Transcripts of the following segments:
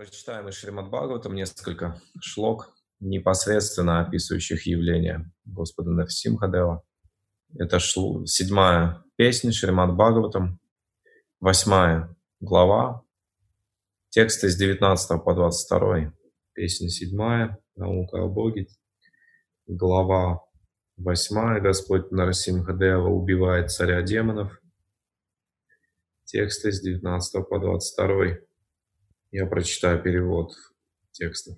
Прочитаем из Шримад Бхагаватам несколько шлок, непосредственно описывающих явление Господа Навсимхадева. Это шл... седьмая песня Шримад Бхагаватам, восьмая глава, тексты с 19 по 22. Песня седьмая, наука о Боге, глава восьмая, Господь Нарасимхадева убивает царя демонов, тексты с 19 по 22. Я прочитаю перевод текста.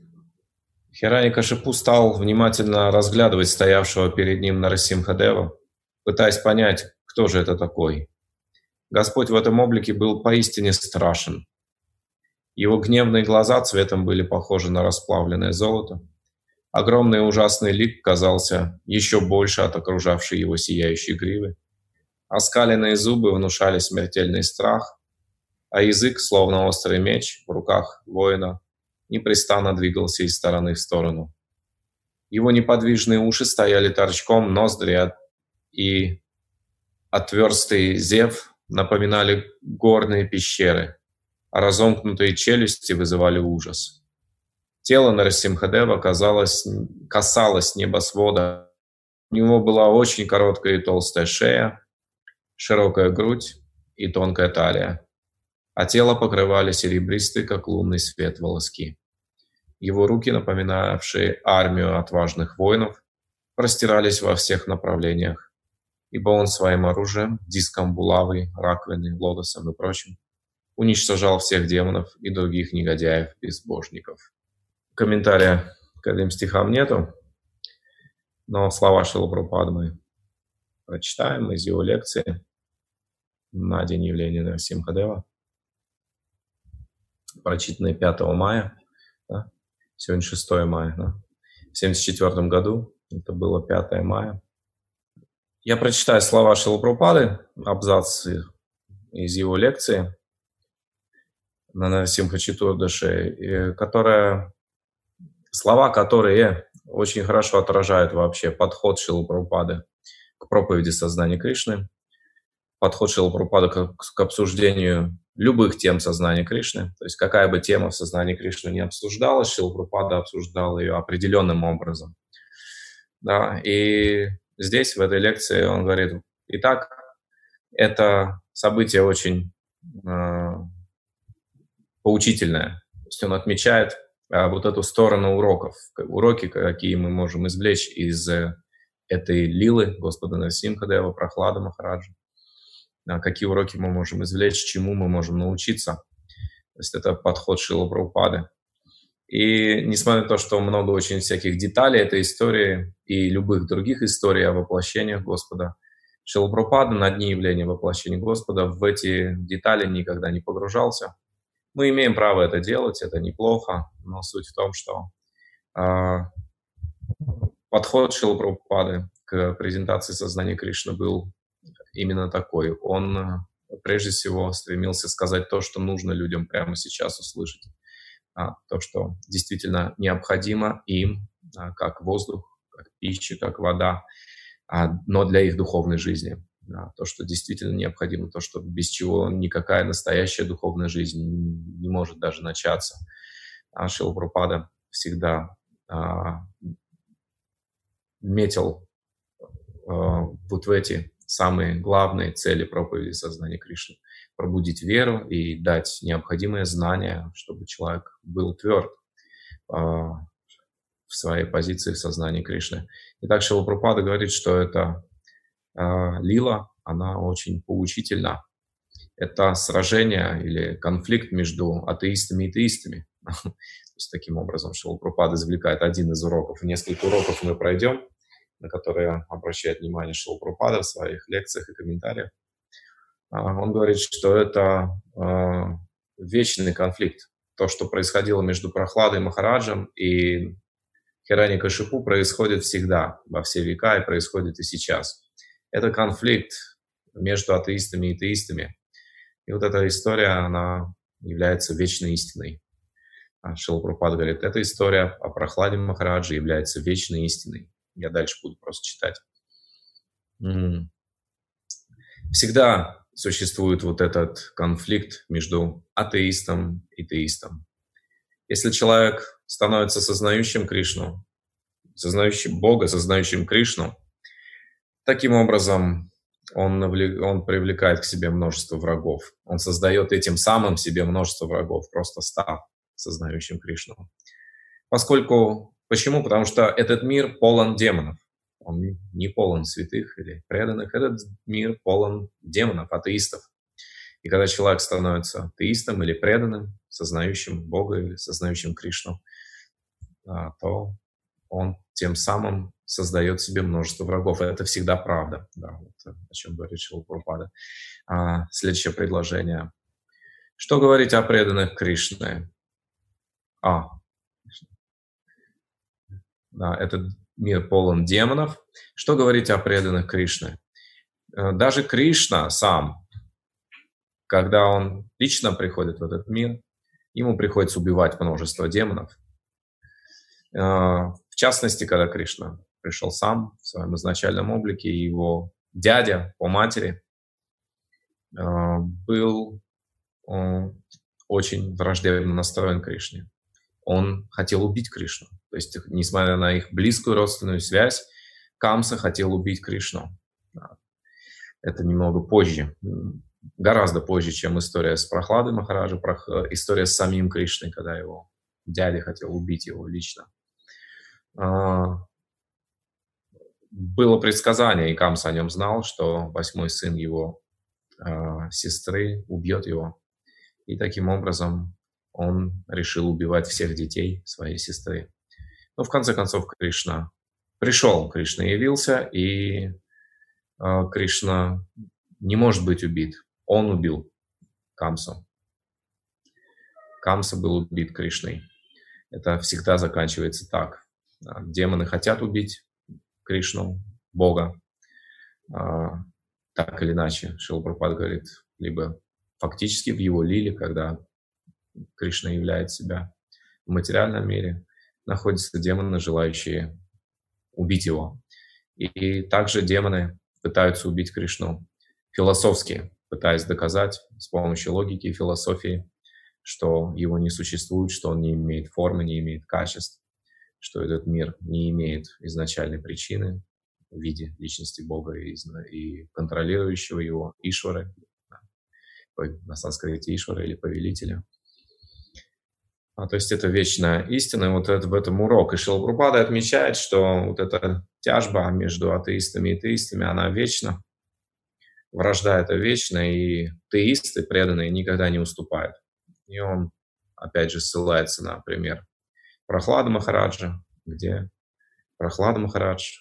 Хирани Кашипу стал внимательно разглядывать стоявшего перед ним Нарасимхадева, пытаясь понять, кто же это такой. Господь в этом облике был поистине страшен. Его гневные глаза цветом были похожи на расплавленное золото. Огромный ужасный лик казался еще больше от окружавшей его сияющей гривы. Оскаленные зубы внушали смертельный страх, а язык, словно острый меч в руках воина, непрестанно двигался из стороны в сторону. Его неподвижные уши стояли торчком, ноздри и отверстый зев напоминали горные пещеры, а разомкнутые челюсти вызывали ужас. Тело Нарасимхадева казалось, касалось небосвода. У него была очень короткая и толстая шея, широкая грудь и тонкая талия а тело покрывали серебристые, как лунный свет, волоски. Его руки, напоминавшие армию отважных воинов, простирались во всех направлениях, ибо он своим оружием, диском булавы, раковиной, лотосом и прочим, уничтожал всех демонов и других негодяев-безбожников. Комментария к этим стихам нету, но слова Шилапрапады мы прочитаем из его лекции на день явления Нарсимхадева прочитанные 5 мая, да? сегодня 6 мая, да? в 1974 году, это было 5 мая. Я прочитаю слова Шилапрупады, абзацы из его лекции на Нарсимха Читурдаше, которая, слова, которые очень хорошо отражают вообще подход Шилапрупады к проповеди сознания Кришны, подход Шилапрупада к, к обсуждению любых тем сознания Кришны. То есть какая бы тема в сознании Кришны не обсуждалась, Шилпрапада обсуждал ее определенным образом. Да, и здесь, в этой лекции, он говорит, итак, это событие очень э, поучительное. То есть он отмечает э, вот эту сторону уроков, уроки, какие мы можем извлечь из э, этой лилы Господа Насимхадева, Прохлада Махараджа какие уроки мы можем извлечь, чему мы можем научиться. То есть это подход Шила Прабхупады. И несмотря на то, что много очень всяких деталей этой истории и любых других историй о воплощениях Господа, Шила Прабхупада на дни явления воплощения Господа в эти детали никогда не погружался. Мы имеем право это делать, это неплохо, но суть в том, что э, подход Шила Прабхупады к презентации сознания Кришны был именно такой. Он э, прежде всего стремился сказать то, что нужно людям прямо сейчас услышать. А, то, что действительно необходимо им, а, как воздух, как пища, как вода, а, но для их духовной жизни. А, то, что действительно необходимо, то, что без чего никакая настоящая духовная жизнь не может даже начаться. А Шилпрапада всегда а, метил а, вот в эти самые главные цели проповеди сознания Кришны. Пробудить веру и дать необходимое знание, чтобы человек был тверд э, в своей позиции в сознании Кришны. Итак, Шилапрапада говорит, что это э, лила, она очень поучительна. Это сражение или конфликт между атеистами и теистами. То есть, таким образом, Шилапрапада извлекает один из уроков. Несколько уроков мы пройдем на которые обращает внимание Шилпрупада в своих лекциях и комментариях. А, он говорит, что это а, вечный конфликт. То, что происходило между Прохладой и Махараджем и Хирани Кашипу, происходит всегда, во все века, и происходит и сейчас. Это конфликт между атеистами и теистами. И вот эта история, она является вечной истиной. А Шилпрупад говорит, эта история о прохладе Махараджи является вечной истиной. Я дальше буду просто читать. Всегда существует вот этот конфликт между атеистом и теистом. Если человек становится сознающим Кришну, сознающим Бога, сознающим Кришну, таким образом он, он привлекает к себе множество врагов. Он создает этим самым себе множество врагов, просто став сознающим Кришну. Поскольку, почему? Потому что этот мир полон демонов. Он не полон святых или преданных. Этот мир полон демонов, атеистов. И когда человек становится атеистом или преданным, сознающим Бога или сознающим Кришну, а, то он тем самым создает себе множество врагов. Это всегда правда, да, вот, о чем говорит Шилпурпада. А, следующее предложение. Что говорить о преданных Кришне? А, этот мир полон демонов. Что говорить о преданных Кришне? Э, даже Кришна сам, когда он лично приходит в этот мир, ему приходится убивать множество демонов. Э, в частности, когда Кришна пришел сам в своем изначальном облике, его дядя по матери э, был очень враждебно настроен к Кришне. Он хотел убить Кришну. То есть, несмотря на их близкую родственную связь, Камса хотел убить Кришну. Это немного позже, гораздо позже, чем история с Прохладой Махараджа, история с самим Кришной, когда его дядя хотел убить его лично. А, было предсказание, и Камса о нем знал, что восьмой сын его а, сестры убьет его. И таким образом он решил убивать всех детей своей сестры. Но в конце концов Кришна пришел, Кришна явился, и э, Кришна не может быть убит. Он убил Камсу. Камса был убит Кришной. Это всегда заканчивается так. Демоны хотят убить Кришну, Бога. А, так или иначе, Шилпрапад говорит, либо фактически в его лиле, когда Кришна являет себя в материальном мире, находятся демоны, желающие убить его. И также демоны пытаются убить Кришну философски, пытаясь доказать с помощью логики и философии, что его не существует, что он не имеет формы, не имеет качеств, что этот мир не имеет изначальной причины в виде личности Бога и, и контролирующего его Ишвары, на санскрите Ишвара или повелителя. А, то есть это вечная истина, и вот это, в этом урок. И Шилбрупада отмечает, что вот эта тяжба между атеистами и теистами, она вечна. Вражда это вечна, и теисты, преданные, никогда не уступают. И он, опять же, ссылается на пример Прохлада Махараджа, где Прохлада Махарадж,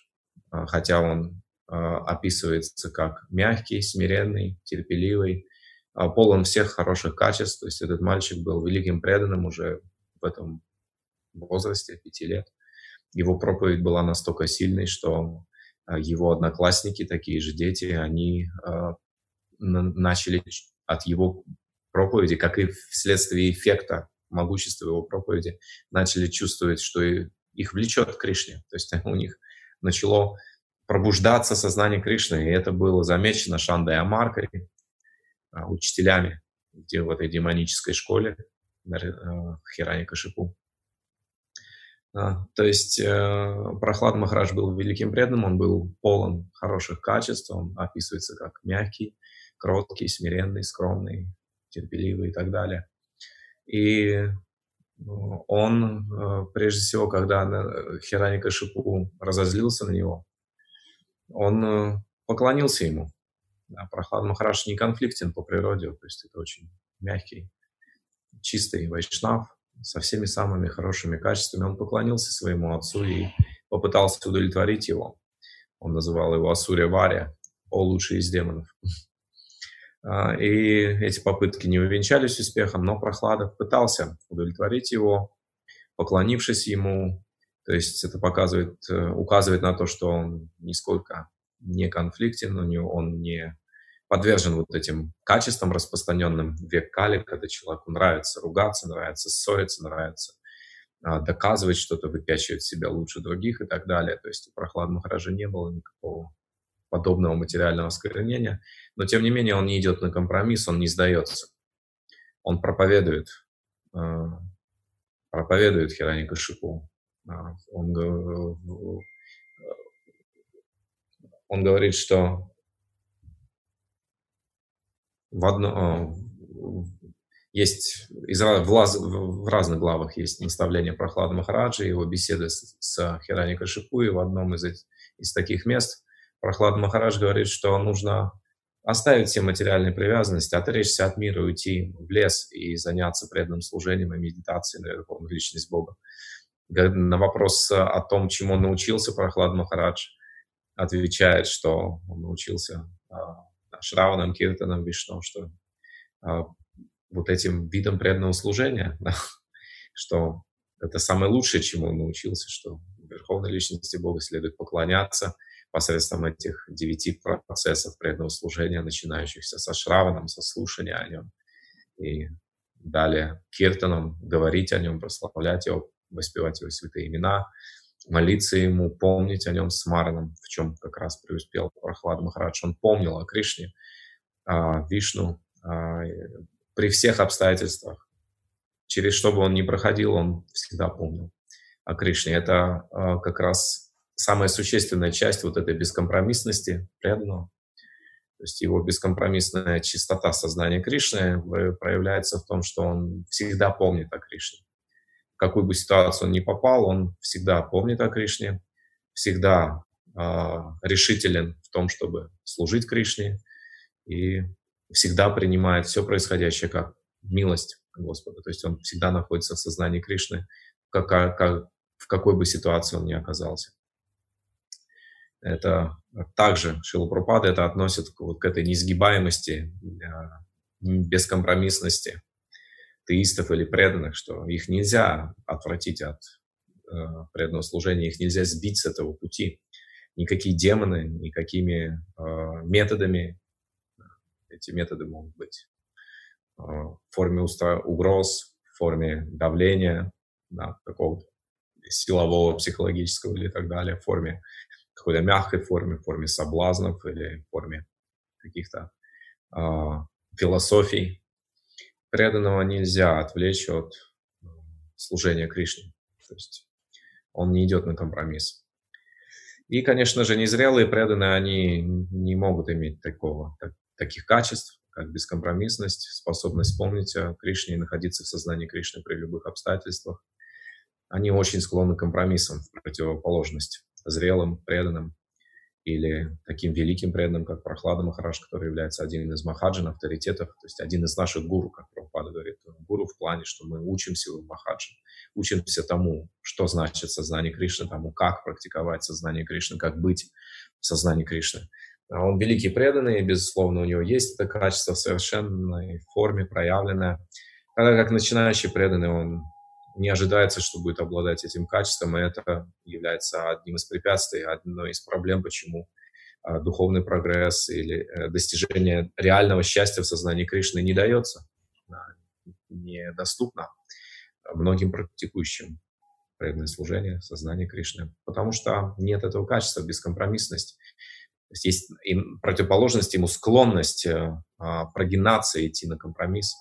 а, хотя он а, описывается как мягкий, смиренный, терпеливый, полон всех хороших качеств. То есть этот мальчик был великим преданным уже в этом возрасте, пяти лет. Его проповедь была настолько сильной, что а, его одноклассники, такие же дети, они э, начали от его проповеди, как и вследствие эффекта могущества его проповеди, начали чувствовать, что их влечет к Кришне. То есть у них начало пробуждаться сознание Кришны, и это было замечено Шандой Амаркой, а, учителями где в этой демонической школе в э, Хиране Кашипу. А, то есть э, Прохлад Махарадж был великим преданным, он был полон хороших качеств, он описывается как мягкий, кроткий, смиренный, скромный, терпеливый и так далее. И ну, он, э, прежде всего, когда Хирани Кашипу разозлился на него, он поклонился ему. Да, Прохлад Махараш не конфликтен по природе, то есть это очень мягкий, чистый вайшнав со всеми самыми хорошими качествами. Он поклонился своему отцу и попытался удовлетворить его. Он называл его Асуря Варя, о лучший из демонов. А, и эти попытки не увенчались успехом, но Прохладов пытался удовлетворить его, поклонившись ему. То есть это показывает, э, указывает на то, что он нисколько не конфликтен, у него он не подвержен вот этим качествам распространенным век Кали, когда человеку нравится ругаться, нравится ссориться, нравится а, доказывать что-то, выпячивать себя лучше других и так далее. То есть у Прохлада Махараджа не было никакого подобного материального осквернения, но тем не менее он не идет на компромисс, он не сдается. Он проповедует, э, проповедует Хираника Шипу. Он, он говорит, что в, одно, есть из, в, лаз, в разных главах есть наставление Прохлада Махараджи, его беседы с, с Хирани Кашипу, и в одном из, из таких мест Прохлад Махарадж говорит, что нужно оставить все материальные привязанности, отречься от мира, уйти в лес и заняться преданным служением и медитацией на Верховную Личность Бога. На вопрос о том, чему он научился, Прохлад Махарадж отвечает, что он научился Шраванам, Киртанам, Вишну, что а, вот этим видом преданного служения, что это самое лучшее, чему он научился, что Верховной Личности Бога следует поклоняться посредством этих девяти процессов преданного служения, начинающихся со шраваном, со слушания о нем, и далее киртаном, говорить о нем, прославлять его, воспевать его святые имена, молиться ему, помнить о нем с Мараном, в чем как раз преуспел Прохлад Махарадж. Он помнил о Кришне, о Вишну, при всех обстоятельствах. Через что бы он ни проходил, он всегда помнил о Кришне. Это а, как раз самая существенная часть вот этой бескомпромиссности преданного. То есть его бескомпромиссная чистота сознания Кришны проявляется в том, что он всегда помнит о Кришне. Какую бы ситуацию он ни попал, он всегда помнит о Кришне, всегда э, решителен в том, чтобы служить Кришне и всегда принимает все происходящее как милость Господа. То есть он всегда находится в сознании Кришны, как, как, в какой бы ситуации он ни оказался. Это также Шила Пропада это относит к, вот, к этой неизгибаемости, бескомпромиссности теистов или преданных, что их нельзя отвратить от э, преданного служения, их нельзя сбить с этого пути. Никакие демоны, никакими э, методами эти методы могут быть а, в форме угроз, в форме давления, да, какого-то силового, психологического или так далее, в форме какой-то мягкой форме, в форме соблазнов или в форме каких-то э, философий. Преданного нельзя отвлечь от э, служения Кришне. То есть он не идет на компромисс. И, конечно же, незрелые преданные, они не могут иметь такого, так, таких качеств, как бескомпромиссность, способность помнить о Кришне и находиться в сознании Кришны при любых обстоятельствах. Они очень склонны к компромиссам в противоположность зрелым, преданным или таким великим преданным, как Прохлада Махараш, который является один из махаджин, авторитетов, то есть один из наших гуру, как Прабхупада говорит. Гуру в плане, что мы учимся у махаджин, учимся тому, что значит сознание Кришны, тому, как практиковать сознание Кришны, как быть в сознании Кришны. А он великий преданный, и, безусловно, у него есть это качество в совершенной форме проявленное. Тогда как начинающий преданный, он не ожидается, что будет обладать этим качеством, и это является одним из препятствий, одной из проблем, почему а, духовный прогресс или э, достижение реального счастья в сознании Кришны не дается, недоступно многим практикующим преданное служение, сознание Кришны, потому что нет этого качества, бескомпромиссность. Есть есть им, противоположность ему склонность э, а, прогинаться, идти на компромисс.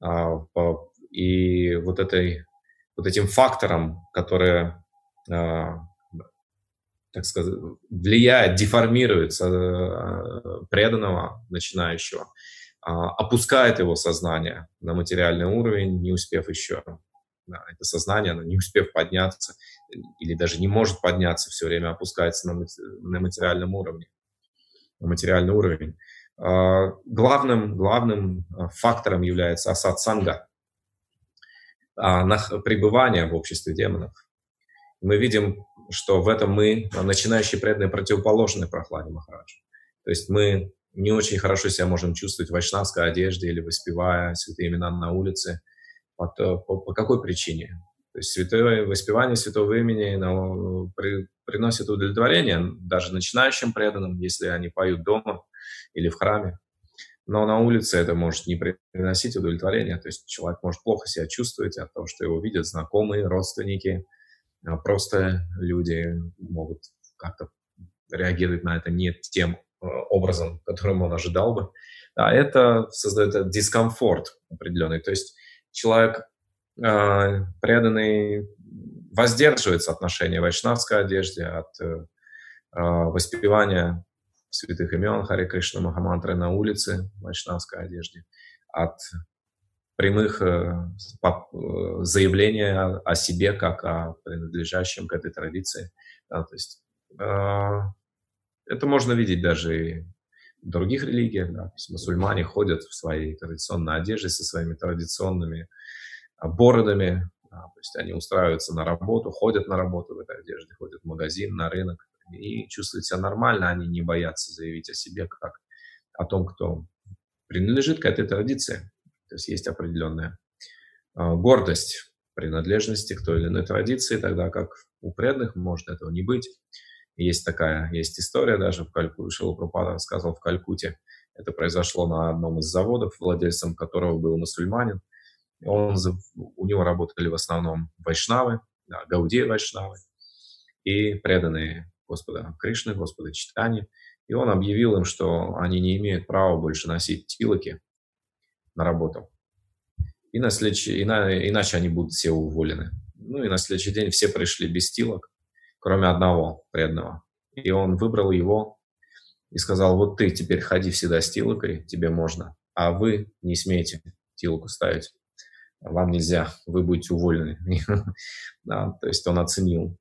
А, по, и вот, этой, вот этим фактором, который, а, так сказать, влияет, деформирует а, преданного, начинающего, а, опускает его сознание на материальный уровень, не успев еще да, это сознание, оно не успев подняться или даже не может подняться, все время опускается на, на материальном уровне, на материальный уровень. А, главным, главным фактором является асад-санга, а, пребывание в обществе демонов. Мы видим, что в этом мы, начинающие преданные, противоположны прохладе Махараджа. То есть мы не очень хорошо себя можем чувствовать в вайшнавской одежде или воспевая святые имена на улице – по, э, по, по какой причине? То есть святое, воспевание святого имени ну, при, приносит удовлетворение даже начинающим преданным, если они поют дома или в храме. Но на улице это может не приносить удовлетворения. То есть человек может плохо себя чувствовать от того, что его видят знакомые, родственники. А просто люди могут как-то реагировать на это не тем э, образом, которым он ожидал бы. А это создает дискомфорт определенный. То есть человек э, преданный воздерживается от ношения вайшнавской одежды, от э, воспевания святых имен Хари Кришна Махамантры на улице в вайшнавской одежде, от прямых заявлений о себе как о принадлежащем к этой традиции. Да, то есть это можно видеть даже и в других религиях. Да. То есть мусульмане ходят в своей традиционной одежде со своими традиционными бородами. Да. То есть они устраиваются на работу, ходят на работу в этой одежде, ходят в магазин, на рынок и чувствуют себя нормально. Они не боятся заявить о себе как о том, кто принадлежит к этой традиции. То есть есть определенная э, гордость принадлежности к той или иной традиции, тогда как у преданных может этого не быть. Есть такая, есть история даже в Калькуте, Шилапрапада рассказывал в Калькуте. Это произошло на одном из заводов, владельцем которого был мусульманин. Он, у него работали в основном вайшнавы, да, гаудеи вайшнавы и преданные Господа Кришны, Господа Читани. И он объявил им, что они не имеют права больше носить тилоки на работу. И на следующий, и на, иначе они будут все уволены. Ну и на следующий день все пришли без тилок кроме одного преданного. И он выбрал его и сказал, вот ты теперь ходи всегда с тилокой, тебе можно, а вы не смеете тилоку ставить. Вам нельзя, вы будете уволены. то есть он оценил.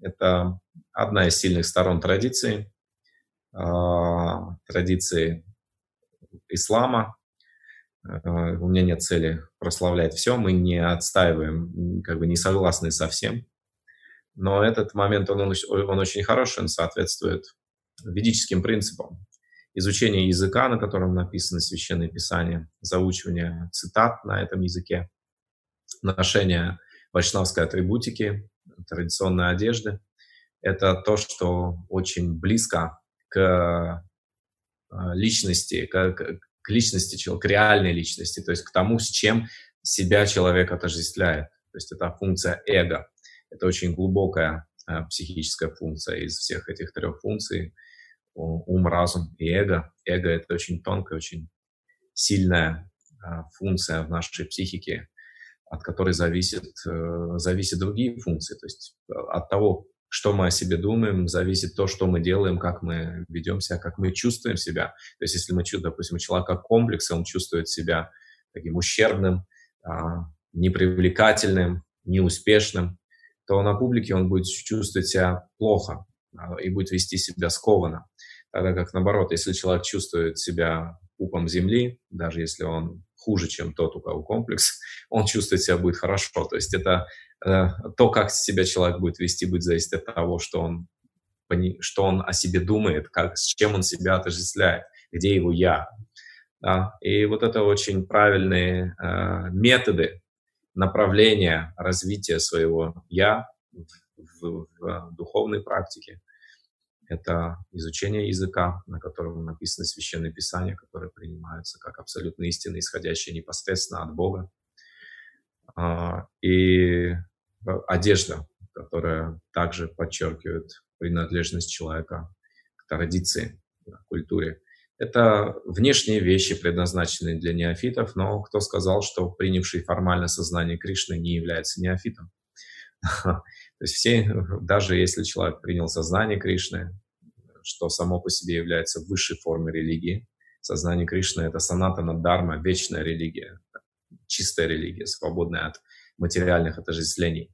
Это одна из сильных сторон традиции, а, традиции ислама. А, у меня нет цели прославлять все, мы не отстаиваем, как бы не согласны со всем. Но этот момент, он, он очень хороший, он соответствует ведическим принципам. Изучение языка, на котором написано Священное Писание, заучивание цитат на этом языке, ношение вайшнавской атрибутики, традиционной одежды. Это то, что очень близко к э, личности, к, к личности человека, к реальной личности, то есть к тому, с чем себя человек отождествляет. То есть это функция эго. Это очень глубокая э, психическая функция из всех этих трех функций. Ум, разум и эго. Эго — это очень тонкая, очень сильная э, функция в нашей психике, от которой зависит, э, зависят другие функции. То есть от того, что мы о себе думаем, зависит то, что мы делаем, как мы ведем себя, как мы чувствуем себя. То есть если мы допустим, человек как комплекс, он чувствует себя таким ущербным, а, непривлекательным, неуспешным, то на публике он будет чувствовать себя плохо а, и будет вести себя скованно. Тогда как наоборот, если человек чувствует себя пупом земли, даже если он хуже, чем тот, у кого комплекс, он чувствует себя будет хорошо. То есть это э, то, как себя человек будет вести, будет зависеть от того, что он, что он о себе думает, как, с чем он себя отождествляет, где его «я». Да? И вот это очень правильные э, методы направление развития своего «я» в, в духовной практике. Это изучение языка, на котором написано Священное Писание, которое принимаются как абсолютно истины, исходящие непосредственно от Бога. А, и одежда, которая также подчеркивает принадлежность человека к традиции, к культуре. Это внешние вещи, предназначенные для неофитов, но кто сказал, что принявший формально сознание Кришны не является неофитом? То есть все, даже если человек принял сознание Кришны, что само по себе является высшей формой религии, сознание Кришны — это санатана дарма, вечная религия, чистая религия, свободная от материальных отождествлений.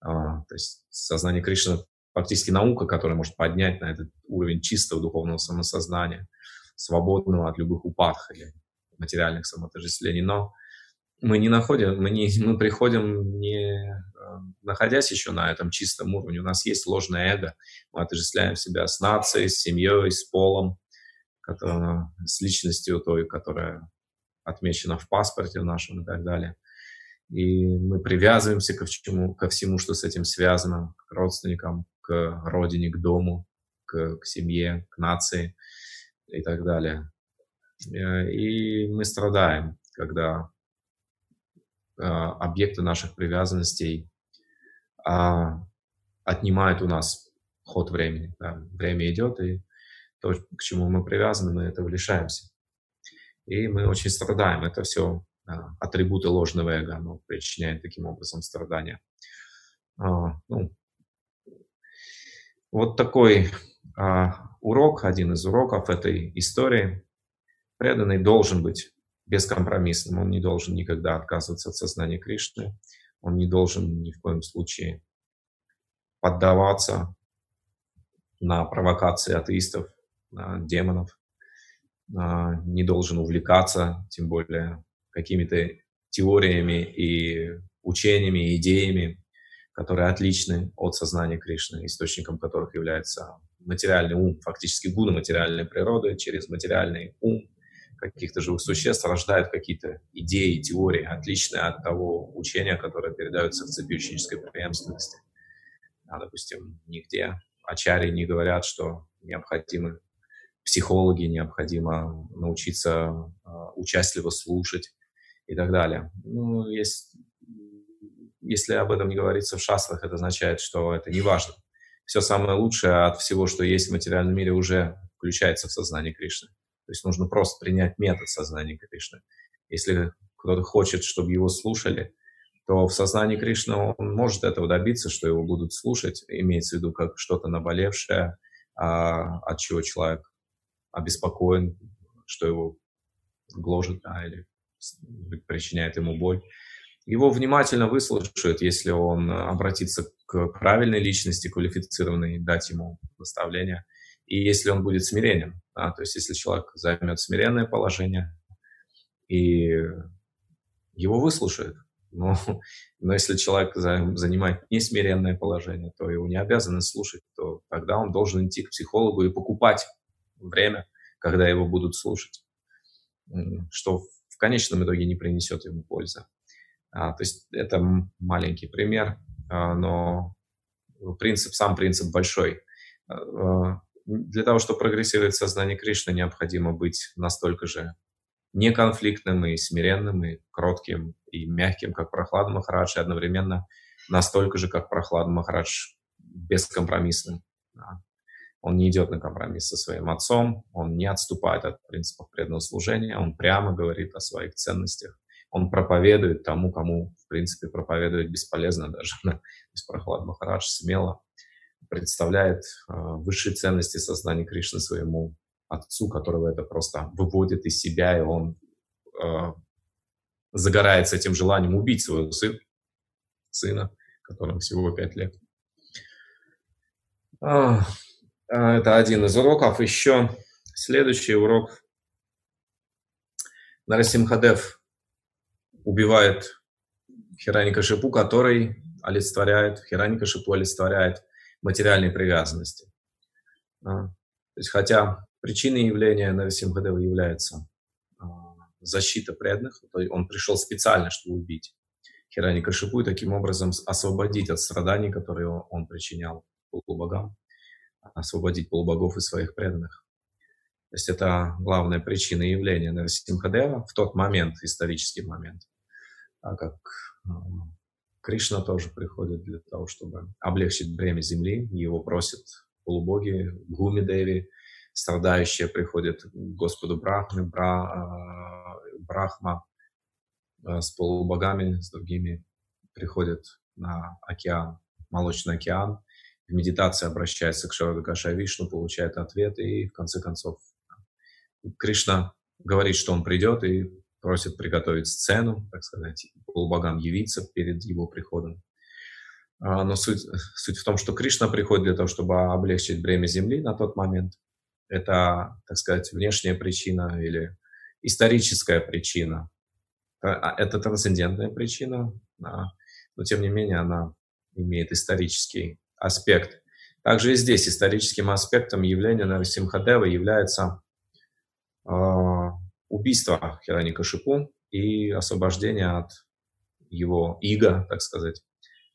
А, то есть сознание Кришны фактически наука, которая может поднять на этот уровень чистого духовного самосознания — свободного от любых упадков или материальных самоотождествлений. Но мы не находим, мы, не, мы приходим не э, находясь еще на этом чистом уровне. У нас есть ложное эго. Мы отождествляем себя с нацией, с семьей, с полом, который, с личностью той, которая отмечена в паспорте нашем и так далее. И мы привязываемся ко всему, ко всему, что с этим связано, к родственникам, к родине, к дому, к, к семье, к нации и так далее. Э, и мы страдаем, когда объекты наших привязанностей а, отнимают у нас ход времени. Да. Время идет, и то, к чему мы привязаны, мы этого лишаемся. И мы очень страдаем. Это все атрибуты ложного эго, оно причиняет таким образом страдания. А, ну, вот такой а, урок, один из уроков этой истории. Преданный должен быть бескомпромиссным, он не должен никогда отказываться от сознания Кришны, он не должен ни в коем случае поддаваться на провокации атеистов, демонов, не должен увлекаться, тем более какими-то теориями и учениями, идеями, которые отличны от сознания Кришны, источником которых является материальный ум, фактически гуна материальной природы, через материальный ум каких-то живых существ рождают какие-то идеи, теории, отличные от того учения, которое передается в цепи ученической преемственности. А, допустим, нигде ачари не говорят, что необходимы психологи, необходимо научиться э, участливо слушать и так далее. Ну, есть, если об этом не говорится в шастрах, это означает, что это не важно. Все самое лучшее от всего, что есть в материальном мире, уже включается в сознание Кришны. То есть нужно просто принять метод сознания Кришны. Если кто-то хочет, чтобы его слушали, то в сознании Кришны он может этого добиться, что его будут слушать, имеется в виду как что-то наболевшее, а, от чего человек обеспокоен, что его гложет да, или причиняет ему боль. Его внимательно выслушают, если он обратится к правильной личности, квалифицированной, дать ему наставления. И если он будет смиренен, да, то есть если человек займет смиренное положение, и его выслушают. Но, но если человек занимает несмиренное положение, то его не обязаны слушать, то тогда он должен идти к психологу и покупать время, когда его будут слушать, что в конечном итоге не принесет ему пользы. А, то есть это маленький пример, а, но принцип, сам принцип большой. А, а для того, чтобы прогрессировать в сознании Кришны, необходимо быть настолько же неконфликтным и смиренным, и кротким, и мягким, как Прохлад Махарадж, и одновременно настолько же, как Прохлад Махарадж, бескомпромиссным. Да. Он не идет на компромисс со своим отцом, он не отступает от принципов преданного служения, он прямо говорит о своих ценностях, он проповедует тому, кому, в принципе, проповедовать бесполезно даже. То есть Прохлад Махарадж смело представляет э, высшие ценности сознания Кришны своему отцу, которого это просто выводит из себя, и он э, загорается этим желанием убить своего сына, сына которому всего пять лет. А, а, это один из уроков. Еще следующий урок. Нарасимхадев убивает Хираника Шипу, который олицетворяет, Хираника Шипу олицетворяет материальные привязанности. А, то есть, хотя причиной явления Нарасимхадева является защита преданных, то он пришел специально, чтобы убить Хираника Шипу и таким образом освободить от страданий, которые он причинял полубогам освободить полубогов и своих преданных. То есть это главная причина явления Нарасимхадева в тот момент, исторический момент. А как Кришна тоже приходит для того, чтобы облегчить бремя земли. Его просят полубоги, Гуми Деви, страдающие приходят к Господу Брахме, Бра, э, Брахма э, с полубогами, с другими приходят на океан, Молочный океан, в медитации обращается к Шарвакаша Вишну, получает ответ, и в конце концов Кришна говорит, что он придет и просит приготовить сцену, так сказать, полубогам явиться перед его приходом. А, но суть, суть в том, что Кришна приходит для того, чтобы облегчить бремя земли на тот момент. Это, так сказать, внешняя причина или историческая причина. А, это трансцендентная причина, но тем не менее она имеет исторический аспект. Также и здесь историческим аспектом явления Нарасимхадева является убийство Хираника Шипу и освобождение от его иго, так сказать,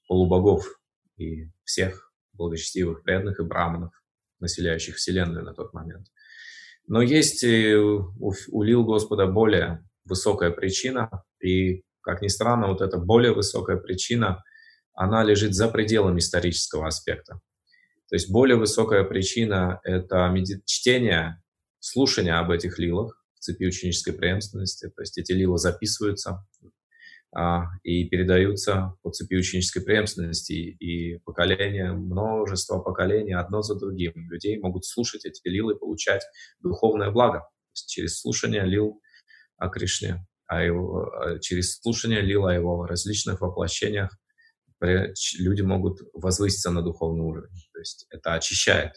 полубогов и всех благочестивых преданных и браманов, населяющих Вселенную на тот момент. Но есть у, у Лил Господа более высокая причина, и, как ни странно, вот эта более высокая причина она лежит за пределами исторического аспекта. То есть более высокая причина – это чтение, слушание об этих лилах цепи ученической преемственности, то есть эти лилы записываются а, и передаются по цепи ученической преемственности, и поколения, множество поколений одно за другим людей могут слушать эти лилы, получать духовное благо. Через слушание лил о Кришне, о его, через слушание лил о его различных воплощениях люди могут возвыситься на духовный уровень. То есть это очищает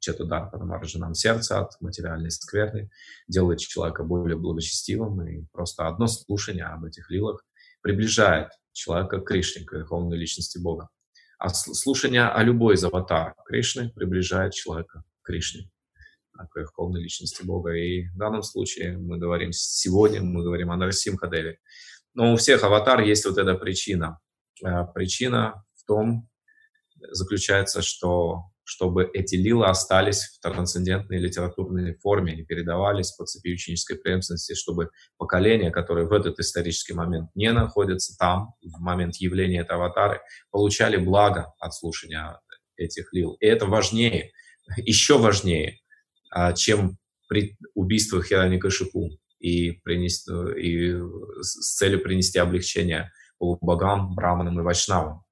Четудар Парамарджанам сердце от материальной скверны, делает человека более благочестивым, и просто одно слушание об этих лилах приближает человека к Кришне, к верховной личности Бога. А слушание о любой из аватар Кришны приближает человека к Кришне, а, к верховной личности Бога. И в данном случае мы говорим сегодня, мы говорим о Нарасимхадеве. Но у всех аватар есть вот эта причина. А, причина в том заключается, что чтобы эти лилы остались в трансцендентной литературной форме и передавались по цепи ученической преемственности, чтобы поколения, которые в этот исторический момент не находятся там, в момент явления этой аватары, получали благо от слушания этих лил. И это важнее, еще важнее, а, чем при убийстве Хираника Шипу и, принести, и с целью принести облегчение полубогам, браманам и вайшнавам.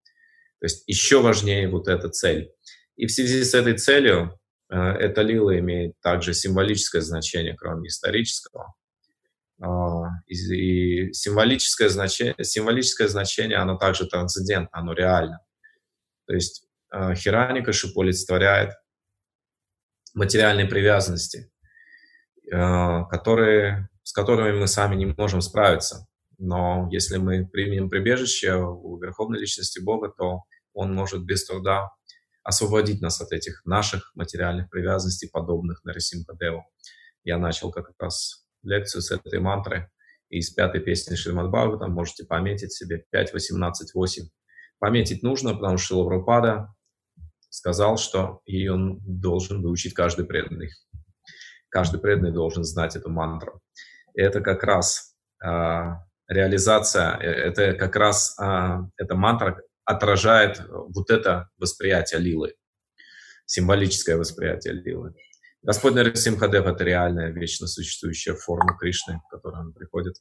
То есть еще важнее вот эта цель. И в связи с этой целью э, эта лила имеет также символическое значение, кроме исторического. Э, и, символическое значение, символическое значение, оно также трансцендентно, оно реально. То есть э, Хираника Шипу олицетворяет материальные привязанности, э, которые, с которыми мы сами не можем справиться. Но если мы примем прибежище у Верховной Личности Бога, то Он может без труда освободить нас от этих наших материальных привязанностей, подобных на Нарисимхадеву. Я начал как раз лекцию с этой мантры из пятой песни Шримад Бхагаватам. Можете пометить себе 5.18.8. Пометить нужно, потому что Лаврупада сказал, что ее должен выучить каждый преданный. Каждый преданный должен знать эту мантру. И это как раз э, реализация, это как раз э, эта мантра, отражает вот это восприятие лилы, символическое восприятие лилы. Господь Нарисимхадев — это реальная, вечно существующая форма Кришны, в которой он приходит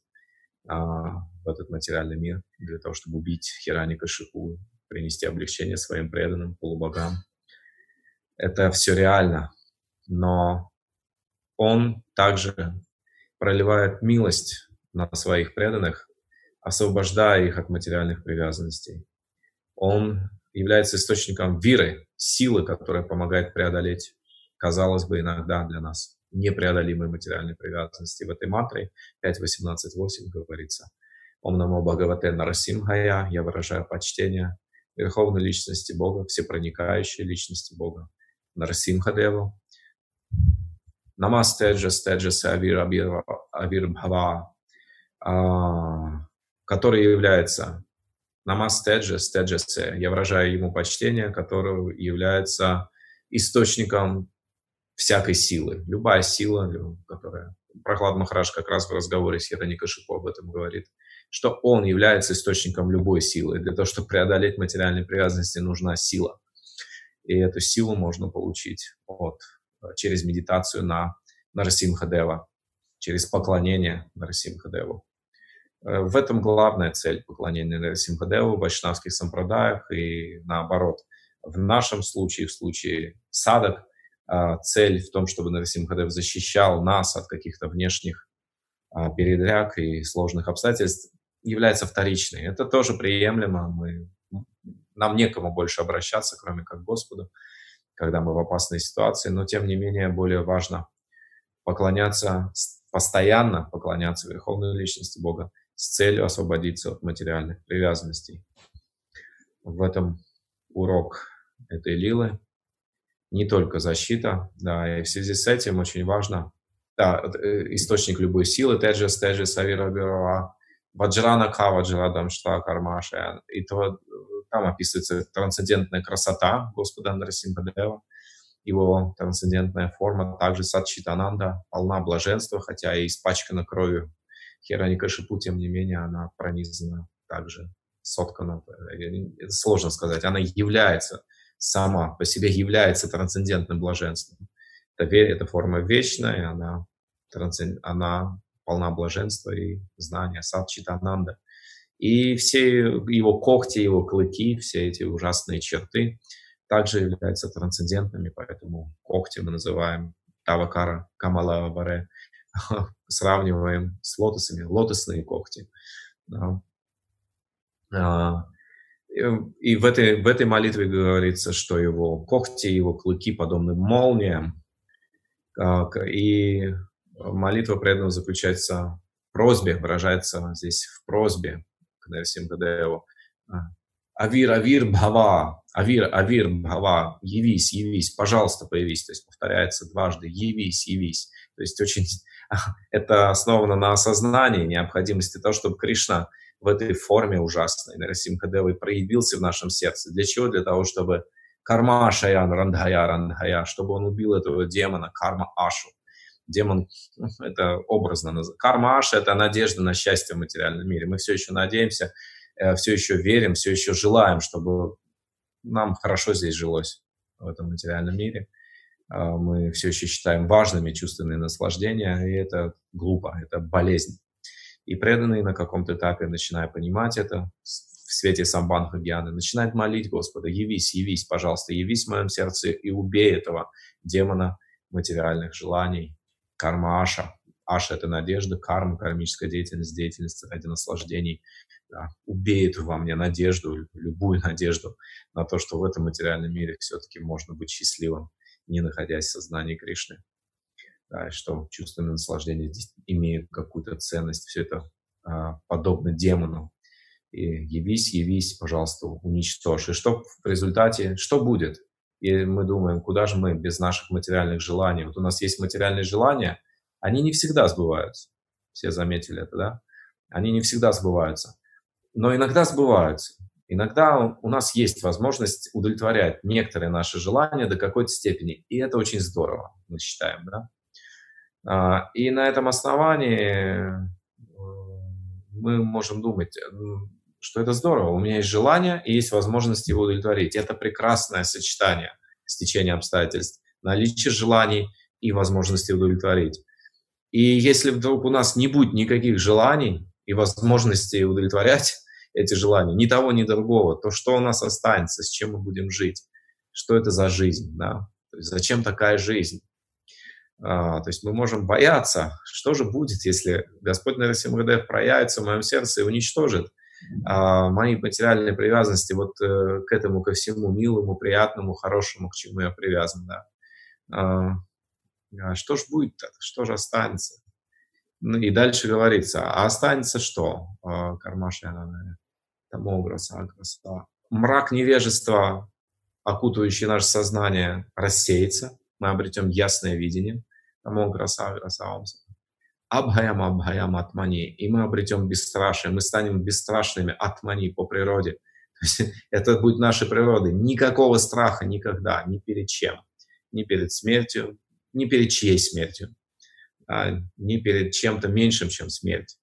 а, в этот материальный мир для того, чтобы убить Хираника Шипу, принести облегчение своим преданным, полубогам. Это все реально, но он также проливает милость на своих преданных, освобождая их от материальных привязанностей он является источником веры, силы, которая помогает преодолеть, казалось бы, иногда для нас непреодолимые материальные привязанности. В этой мантре 5.18.8 говорится «Ом намо Бхагавате Нарасимхая» я выражаю почтение Верховной Личности Бога, всепроникающей Личности Бога, Нарасимхадеву. Намасте Джастеджасе Авир Авир Бхава, а, который является Намастеджа, стеджасе. Я выражаю ему почтение, которое является источником всякой силы. Любая сила, которая... Прохлад Махараш как раз в разговоре с Яраникашипо об этом говорит, что он является источником любой силы. Для того, чтобы преодолеть материальные привязанности, нужна сила. И эту силу можно получить от, через медитацию на Нарасимхадева, через поклонение Нарасимхадеву. Э, в этом главная цель поклонения Нарасимхадеву в вайшнавских сампрадаях и наоборот. В нашем случае, в случае садок, э, цель в том, чтобы Нарасимхадев защищал нас от каких-то внешних э, передряг и сложных обстоятельств, является вторичной. Это тоже приемлемо. Мы, нам некому больше обращаться, кроме как Господу, когда мы в опасной ситуации. Но, тем не менее, более важно поклоняться, постоянно поклоняться Верховной Личности Бога, с целью освободиться от материальных привязанностей. В этом урок этой лилы не только защита, да, и в связи с этим очень важно, да, э, источник любой силы, теджес, теджес, савира, бирова, ваджрана ка, ваджрадам, шта, кармаша, и то, там описывается трансцендентная красота Господа Андрасимхадева, его трансцендентная форма, также садчитананда, полна блаженства, хотя и испачкана кровью Хероника Шипу, тем не менее, она пронизана также, соткана, это сложно сказать, она является сама по себе является трансцендентным блаженством. Это, это форма вечная, она она полна блаженства и знания, садчитананда. И все его когти, его клыки, все эти ужасные черты также являются трансцендентными, поэтому когти мы называем Тавакара Камала Баре, сравниваем с лотосами, лотосные когти. Да. А, и в этой, в этой молитве говорится, что его когти, его клыки подобны молниям. И молитва преданного заключается в просьбе, выражается здесь в просьбе к Нарисимхадеву. Авир, Авир, Бхава, Авир, Авир, Бхава, явись, явись, пожалуйста, появись. То есть повторяется дважды, явись, явись. То есть очень это основано на осознании необходимости того, чтобы Кришна в этой форме ужасной, Нарасимхадевой, проявился в нашем сердце. Для чего? Для того, чтобы карма Шаян, Рандхая, Рандхая, чтобы он убил этого демона, карма Ашу. Демон, это образно. Карма Аша – это надежда на счастье в материальном мире. Мы все еще надеемся, э, все еще верим, все еще желаем, чтобы нам хорошо здесь жилось, в этом материальном мире. А, мы все еще считаем важными чувственные наслаждения, и это глупо, это болезнь. И преданные на каком-то этапе, начиная понимать это, в свете самбанха гьяны, начинает молить Господа, явись, явись, пожалуйста, явись в моем сердце и убей этого демона материальных желаний, карма Аша. Аша – это надежда, карма, кармическая деятельность, деятельность ради наслаждений. Да, убей эту во мне надежду, любую надежду на то, что в этом материальном мире все-таки можно быть счастливым, не находясь в сознании Кришны да, что чувственное наслаждение здесь имеет какую-то ценность. Все это а, подобно демону. И явись, явись, пожалуйста, уничтожь. И что в результате, что будет? И мы думаем, куда же мы без наших материальных желаний? Вот у нас есть материальные желания, они не всегда сбываются. Все заметили это, да? Они не всегда сбываются. Но иногда сбываются. Иногда у нас есть возможность удовлетворять некоторые наши желания до какой-то степени. И это очень здорово, мы считаем, да? А, и на этом основании э, мы можем думать, что это здорово, у меня есть желание и есть возможность его удовлетворить. Это прекрасное сочетание стечения обстоятельств, наличие желаний и возможности удовлетворить. И если вдруг у нас не будет никаких желаний и возможности удовлетворять эти желания, ни того, ни другого, то что у нас останется, с чем мы будем жить? Что это за жизнь? Да? То есть зачем такая жизнь? А, то есть мы можем бояться, что же будет, если Господь Нарасимхадев проявится в моем сердце и уничтожит а, мои материальные привязанности вот э, к этому, ко всему милому, приятному, хорошему, к чему я привязан. Да. А, а что же будет -то? Что же останется? Ну и дальше говорится, а останется что? А, Кармашина, тамограса, аграса. Мрак невежества, окутывающий наше сознание, рассеется, мы обретем ясное видение. Тамо краса красавамса. Абхаям абхаям атмани. И мы обретем бесстрашие. Мы станем бесстрашными атмани по природе. То есть это будет нашей природой. Никакого страха никогда, ни перед чем. Ни перед смертью, ни перед чьей смертью. А, ни перед чем-то меньшим, чем смерть.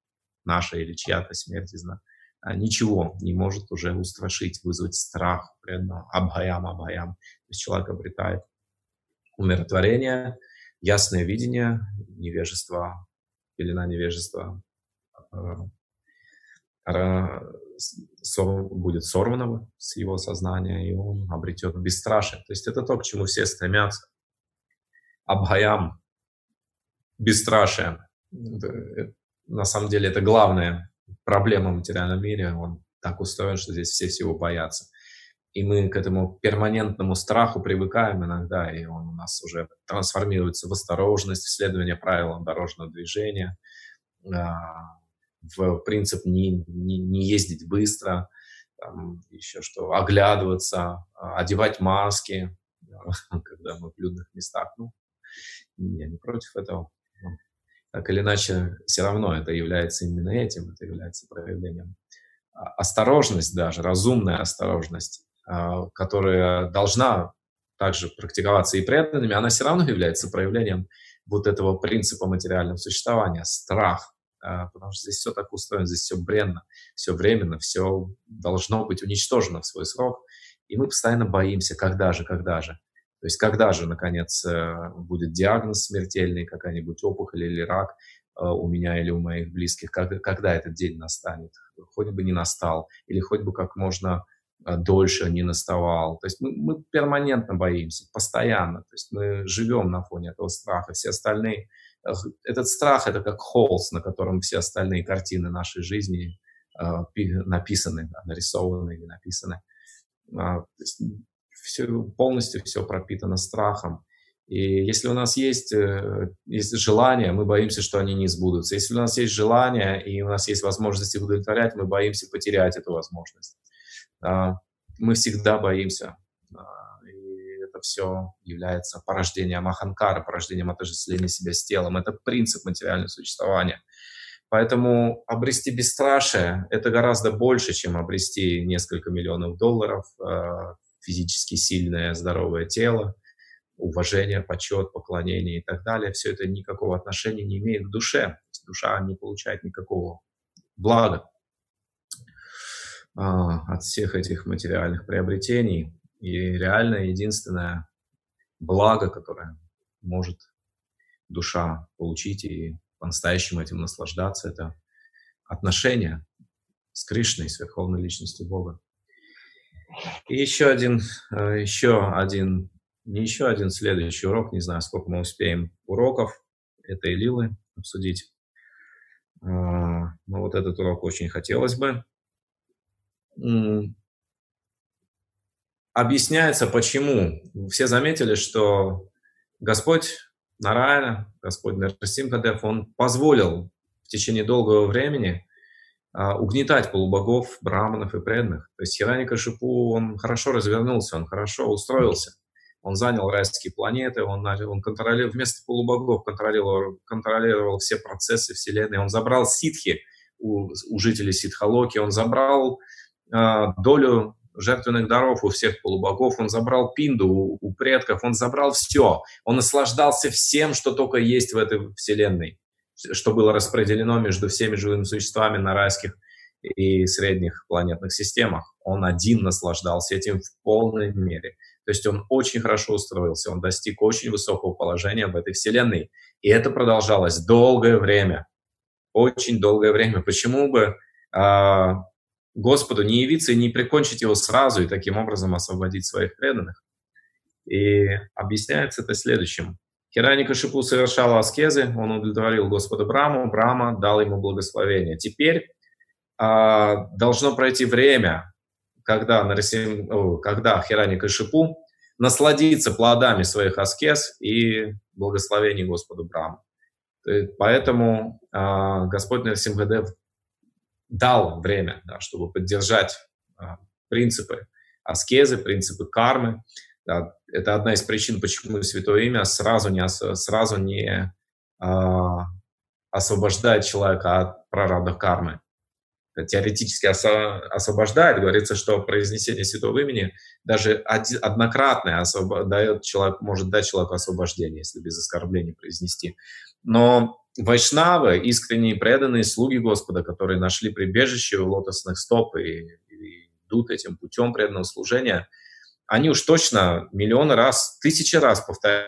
Наша или чья-то смерть. А, ничего не может уже устрашить, вызвать страх. Абхаям, абхаям. То есть человек обретает умиротворение, ясное видение, невежество, пелена невежества э, будет сорвано с его сознания, и он обретет бесстрашие. То есть это то, к чему все стремятся. Абхаям, бесстрашие. Э, на самом деле это главная проблема в материальном мире. Он так устроен, что здесь все всего боятся и мы к этому перманентному страху привыкаем иногда, и он у нас уже трансформируется в осторожность, в следование правилам дорожного движения, а, в принцип не, не, не ездить быстро, там, еще что, оглядываться, а, одевать маски, когда мы в людных местах. Ну, я не против этого. Так или иначе, все равно это является именно этим, это является проявлением. А, осторожность даже, разумная осторожность, а, которая должна также практиковаться и преданными, она все равно является проявлением вот этого принципа материального существования, страх, а, потому что здесь все так устроено, здесь все бренно, все временно, все должно быть уничтожено в свой срок, и мы постоянно боимся, когда же, когда же. То есть когда же, наконец, э, будет диагноз смертельный, какая-нибудь опухоль или рак э, у меня или у моих близких, когда этот день настанет, хоть бы не настал, или хоть бы как можно э, дольше не наставал. То есть мы, мы перманентно боимся, постоянно. То есть мы живем на фоне этого страха. Все остальные... Этот страх — это как холст, на котором все остальные картины нашей жизни написаны, нарисованы или написаны. А, все, полностью все пропитано страхом. И если у нас есть, э, есть желание, мы боимся, что они не сбудутся. Если у нас есть желание и у нас есть возможность их удовлетворять, мы боимся потерять эту возможность. А, мы всегда боимся. А, и это все является порождением Аханкара, порождением отождествления себя с телом. Это принцип материального существования. Поэтому обрести бесстрашие – это гораздо больше, чем обрести несколько миллионов долларов, а, физически сильное, здоровое тело, уважение, почет, поклонение и так далее, все это никакого отношения не имеет к душе. Душа не получает никакого блага а, от всех этих материальных приобретений. И реально единственное благо, которое может душа получить и по-настоящему этим наслаждаться, это отношения с Кришной, с Верховной Личностью Бога. И еще один, э, еще один, не еще один следующий урок, не знаю, сколько мы успеем уроков этой лилы обсудить. А, но вот этот урок очень хотелось бы. Объясняется, почему. Все заметили, что Господь Нараяна, Господь Нарасимхадев, Он позволил в течение долгого времени угнетать полубогов, браманов и преданных. То есть Хираника Шипу, он хорошо развернулся, он хорошо устроился. Он занял райские планеты, он, он контролировал, вместо полубогов контролировал, контролировал все процессы Вселенной. Он забрал ситхи у, у жителей Ситхалоки, он забрал э, долю жертвенных даров у всех полубогов, он забрал пинду у, у предков, он забрал все. Он наслаждался всем, что только есть в этой Вселенной что было распределено между всеми живыми существами на райских и средних планетных системах. Он один наслаждался этим в полной мере. То есть он очень хорошо устроился, он достиг очень высокого положения в этой вселенной. И это продолжалось долгое время. Очень долгое время. Почему бы э, Господу не явиться и не прикончить его сразу и таким образом освободить своих преданных? И объясняется это следующим. Хираника Шипу совершал аскезы, он удовлетворил Господа Браму, Брама дал ему благословение. Теперь а, должно пройти время, когда, Нарисим, когда Хираника Шипу насладится плодами своих аскез и благословений Господа Брама. Поэтому а, Господь Нарисимхадев дал время, да, чтобы поддержать а, принципы аскезы, принципы кармы, это одна из причин, почему Святое Имя сразу не, сразу не а, освобождает человека от прарабдов кармы. Теоретически освобождает, говорится, что произнесение Святого Имени даже однократное освоб, дает человек, может дать человеку освобождение, если без оскорбления произнести. Но вайшнавы, искренние преданные слуги Господа, которые нашли прибежище у лотосных стоп и, и идут этим путем преданного служения – они уж точно миллионы раз, тысячи раз повторяли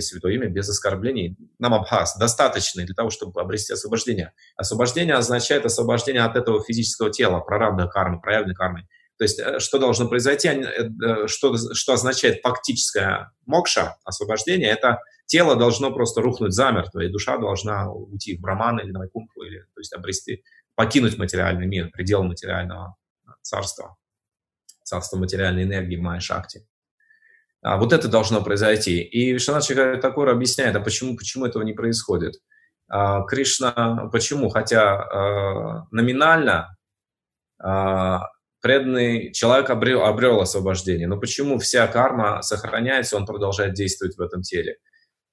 Святое Имя без оскорблений. Нам Абхаз достаточно для того, чтобы обрести освобождение. Освобождение означает освобождение от этого физического тела, прарабда кармы, проявленной кармы. То есть э, что должно произойти, э, э, что, что означает фактическое мокша, освобождение, это тело должно просто рухнуть замертво, и душа должна уйти в браман или на вайкунху, или то есть обрести, покинуть материальный мир, предел материального царства царство материальной энергии Майя Шакти. А, вот это должно произойти. И Вишванат Такур объясняет, а почему, почему этого не происходит. А, Кришна, почему? Хотя а, номинально а, преданный человек обрел, обрел освобождение, но почему вся карма сохраняется, он продолжает действовать в этом теле.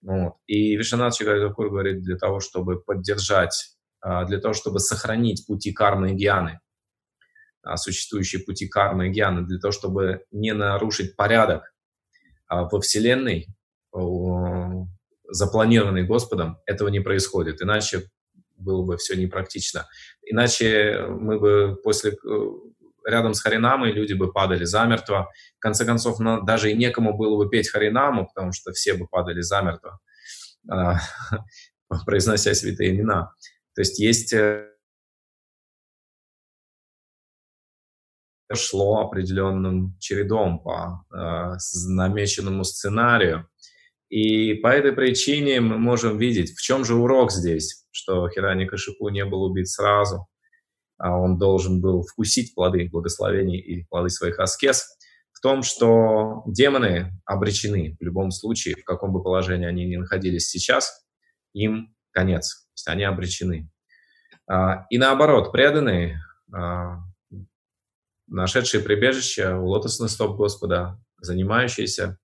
Вот. И Вишванат Такур говорит, для того, чтобы поддержать, а, для того, чтобы сохранить пути кармы и гьяны, а, существующие пути кармы и гьяны для того, чтобы не нарушить порядок а, во Вселенной, запланированный Господом, этого не происходит. Иначе было бы все непрактично. Иначе мы бы после... рядом с Харинамой люди бы падали замертво. В конце концов, даже и некому было бы петь Харинаму, потому что все бы падали замертво, а, произнося святые имена. То есть есть шло определенным чередом по э, намеченному сценарию. И по этой причине мы можем видеть, в чем же урок здесь, что Хирани Кашипу не был убит сразу, а он должен был вкусить плоды благословений и плоды своих аскез, в том, что демоны обречены в любом случае, в каком бы положении они ни находились сейчас, им конец, то есть они обречены. А, и наоборот, преданные, а, нашедшие прибежище у лотосных стоп Господа, занимающиеся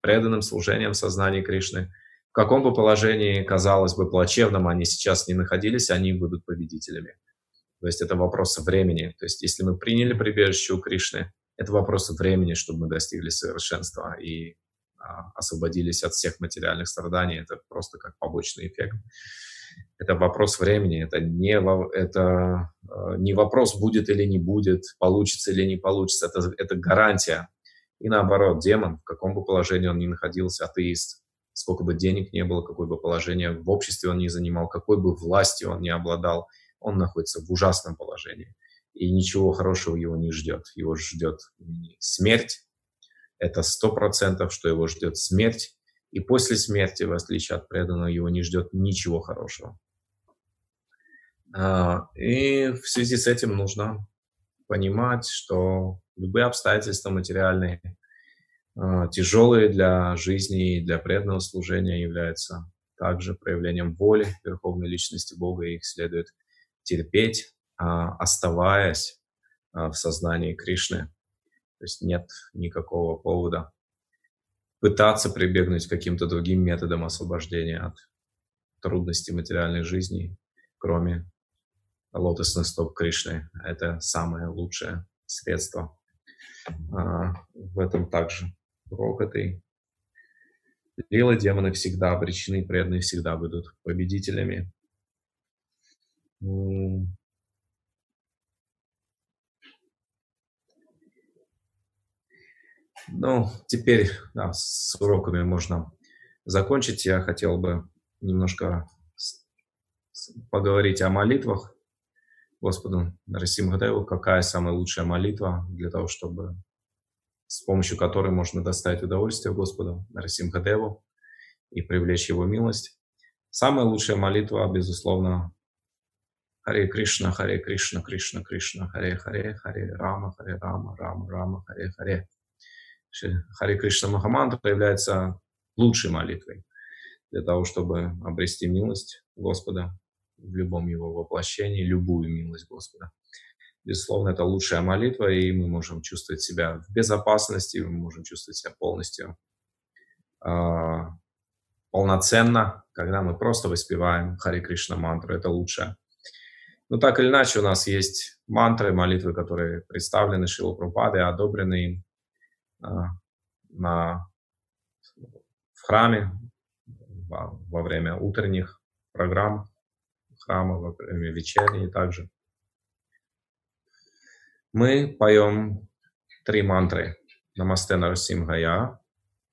преданным служением сознания Кришны, в каком бы положении, казалось бы, плачевном они сейчас не находились, они будут победителями. То есть это вопрос времени. То есть если мы приняли прибежище у Кришны, это вопрос времени, чтобы мы достигли совершенства и а, освободились от всех материальных страданий. Это просто как побочный эффект. Это вопрос времени, это не, это, э, не вопрос, будет или не будет, получится или не получится, это, это гарантия. И наоборот, демон, в каком бы положении он ни находился, атеист, сколько бы денег не было, какое бы положение в обществе он не занимал, какой бы властью он не обладал, он находится в ужасном положении. И ничего хорошего его не ждет. Его ждет смерть. Это сто процентов, что его ждет смерть. И после смерти, в отличие от преданного, его не ждет ничего хорошего. А, и в связи с этим нужно понимать, что любые обстоятельства материальные, а, тяжелые для жизни и для преданного служения являются также проявлением воли Верховной Личности Бога, и их следует терпеть, а, оставаясь в сознании Кришны. То есть нет никакого повода пытаться прибегнуть к каким-то другим методам освобождения от трудностей материальной жизни, кроме лотосных стоп Кришны. Это самое лучшее средство. А, в этом также урок этой Лилы демоны всегда обречены, преданные всегда будут победителями. Ну, теперь да, с уроками можно закончить. Я хотел бы немножко поговорить о молитвах Господу Нарасимхадеву. Какая самая лучшая молитва для того, чтобы с помощью которой можно доставить удовольствие Господу Нарасимхадеву и привлечь Его милость. Самая лучшая молитва, безусловно, Харе Кришна, Харе Кришна, Кришна, Кришна, Харе Харе, Харе Рама, Харе Рама, Рама, Рама, Харе Харе. Хари Кришна Махамантра является лучшей молитвой для того, чтобы обрести милость Господа в любом его воплощении, любую милость Господа. Безусловно, это лучшая молитва, и мы можем чувствовать себя в безопасности, мы можем чувствовать себя полностью э, полноценно, когда мы просто воспеваем Хари Кришна мантру. Это лучшее. Но так или иначе, у нас есть мантры, молитвы, которые представлены Шилу Прупады, одобрены им. А, на, в храме во, во время утренних программ храма, во время вечерней также. Мы поем три мантры. Намасте Нарасимхая,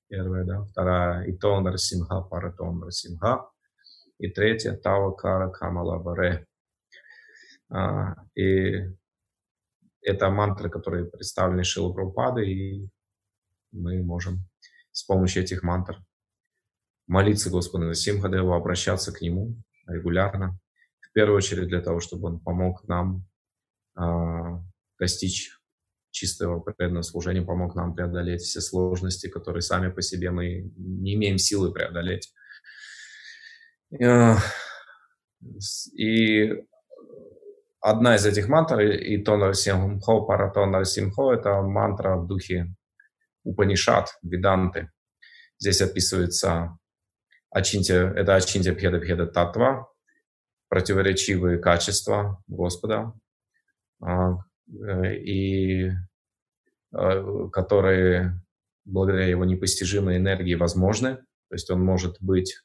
первая, да, вторая Ито Нарасимха, Парато Нарасимха, и третья Тавакара Камала Баре. А, и это мантры, которые представлены Шилу и мы можем с помощью этих мантр молиться Господу на Симхадеву, обращаться к Нему регулярно, в первую очередь для того, чтобы Он помог нам э, достичь чистого преданного служения, помог нам преодолеть все сложности, которые сами по себе мы не имеем силы преодолеть. И одна из этих мантр, и Тонар Симхо, Паратонар Симхо, это мантра в духе Упанишат, Веданты. Здесь описывается Ачинтия, это Ачинтия Пхеда Пхеда Татва, противоречивые качества Господа, а, э, и э, которые благодаря его непостижимой энергии возможны. То есть он может быть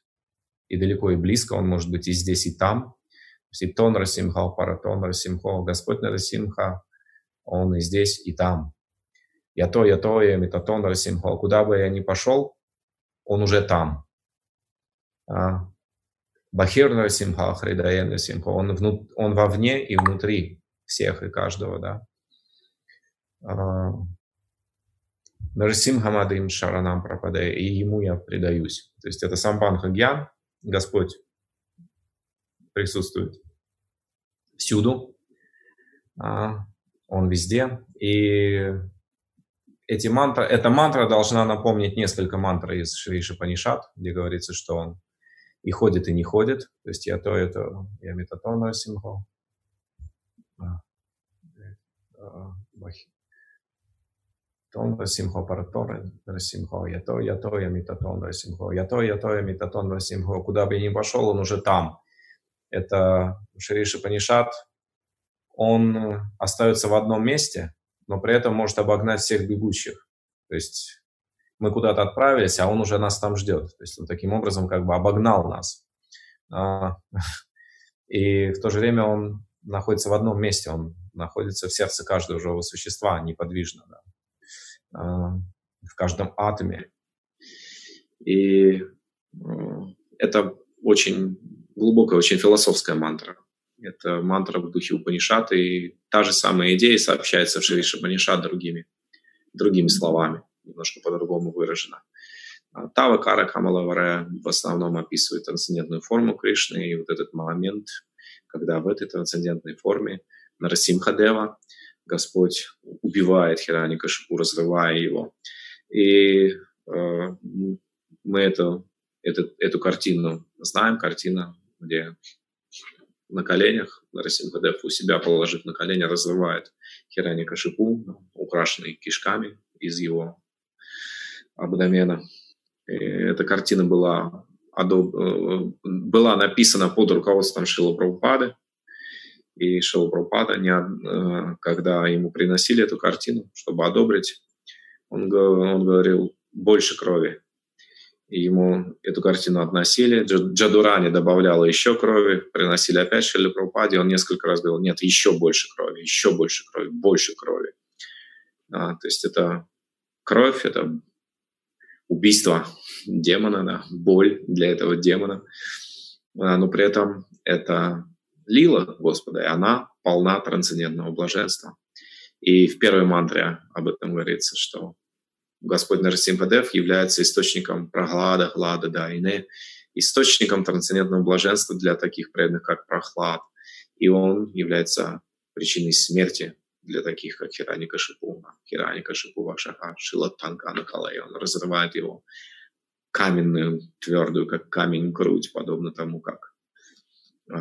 и далеко, и близко, он может быть и здесь, и там. То есть и тон Расимха, паратон Расимхо, Господь Нарасимха, Он и здесь, и там. Я то, я то, я метатон Расимха. Куда бы я ни пошел, он уже там. А, Бахир Нарсимха, Хридаен Нарсимха. Он, внут, он вовне и внутри всех и каждого, да. А, Нарсимхамадим Шаранам Прападе, и ему я предаюсь. То есть это сам Банхагьян, Господь присутствует всюду, а, он везде, и эти мантры, эта мантра должна напомнить несколько мантр из Шри Шапанишат, где говорится, что он и ходит, и не ходит. То есть я то, это, я метатон Расимхо. Тон Расимхо Паратон Расимхо. Я то, я то, я метатон Расимхо. Я то, я то, я метатон Расимхо. Куда бы я ни пошел, он уже там. Это Шри Шапанишат. Он остается в одном месте, но при этом может обогнать всех бегущих. То есть мы куда-то отправились, а он уже нас там ждет. То есть он таким образом как бы обогнал нас. А, и в то же время он находится в одном месте, он находится в сердце каждого живого существа, неподвижно, да. А, в каждом атоме. И это очень глубокая, очень философская мантра. Это мантра в духе Упанишата, и та же самая идея сообщается в Шриша Панишат другими, другими словами, немножко по-другому выражена. А Тава Кара Камалавара в основном описывает трансцендентную форму Кришны, и вот этот момент, когда в этой трансцендентной форме Нарасимхадева Господь убивает Хираника Шипу, разрывая его. И э, мы это, это, эту картину знаем, картина, где на коленях, Нарасимхадев у себя положив на колени, разрывает Хирани Кашипу, украшенный кишками из его абдомена. И эта картина была. Э, была написана под руководством Шила Прабхупады. И Шила Прабхупада, не... Э, когда ему приносили эту картину, чтобы одобрить, он, он говорил, больше крови, и ему эту картину относили. Джадурани добавляла еще крови, приносили опять Шили Прабхупаде. Он несколько раз говорил, нет, еще больше крови, еще больше крови, больше крови. А, то есть это кровь, это убийство демона, да, боль для этого демона. А, но при этом это лила Господа, и она полна трансцендентного блаженства. И в первой мантре об этом говорится, что Господь Нарасимхадев является источником прохлада, хлада, да, и не источником трансцендентного блаженства для таких преданных, как прохлад. И он является причиной смерти для таких, как Хираника Шипу, Хираника Шипу Вашаха, Шила Танкана Калай. Он разрывает его каменную, твердую, как камень, грудь, подобно тому, как э,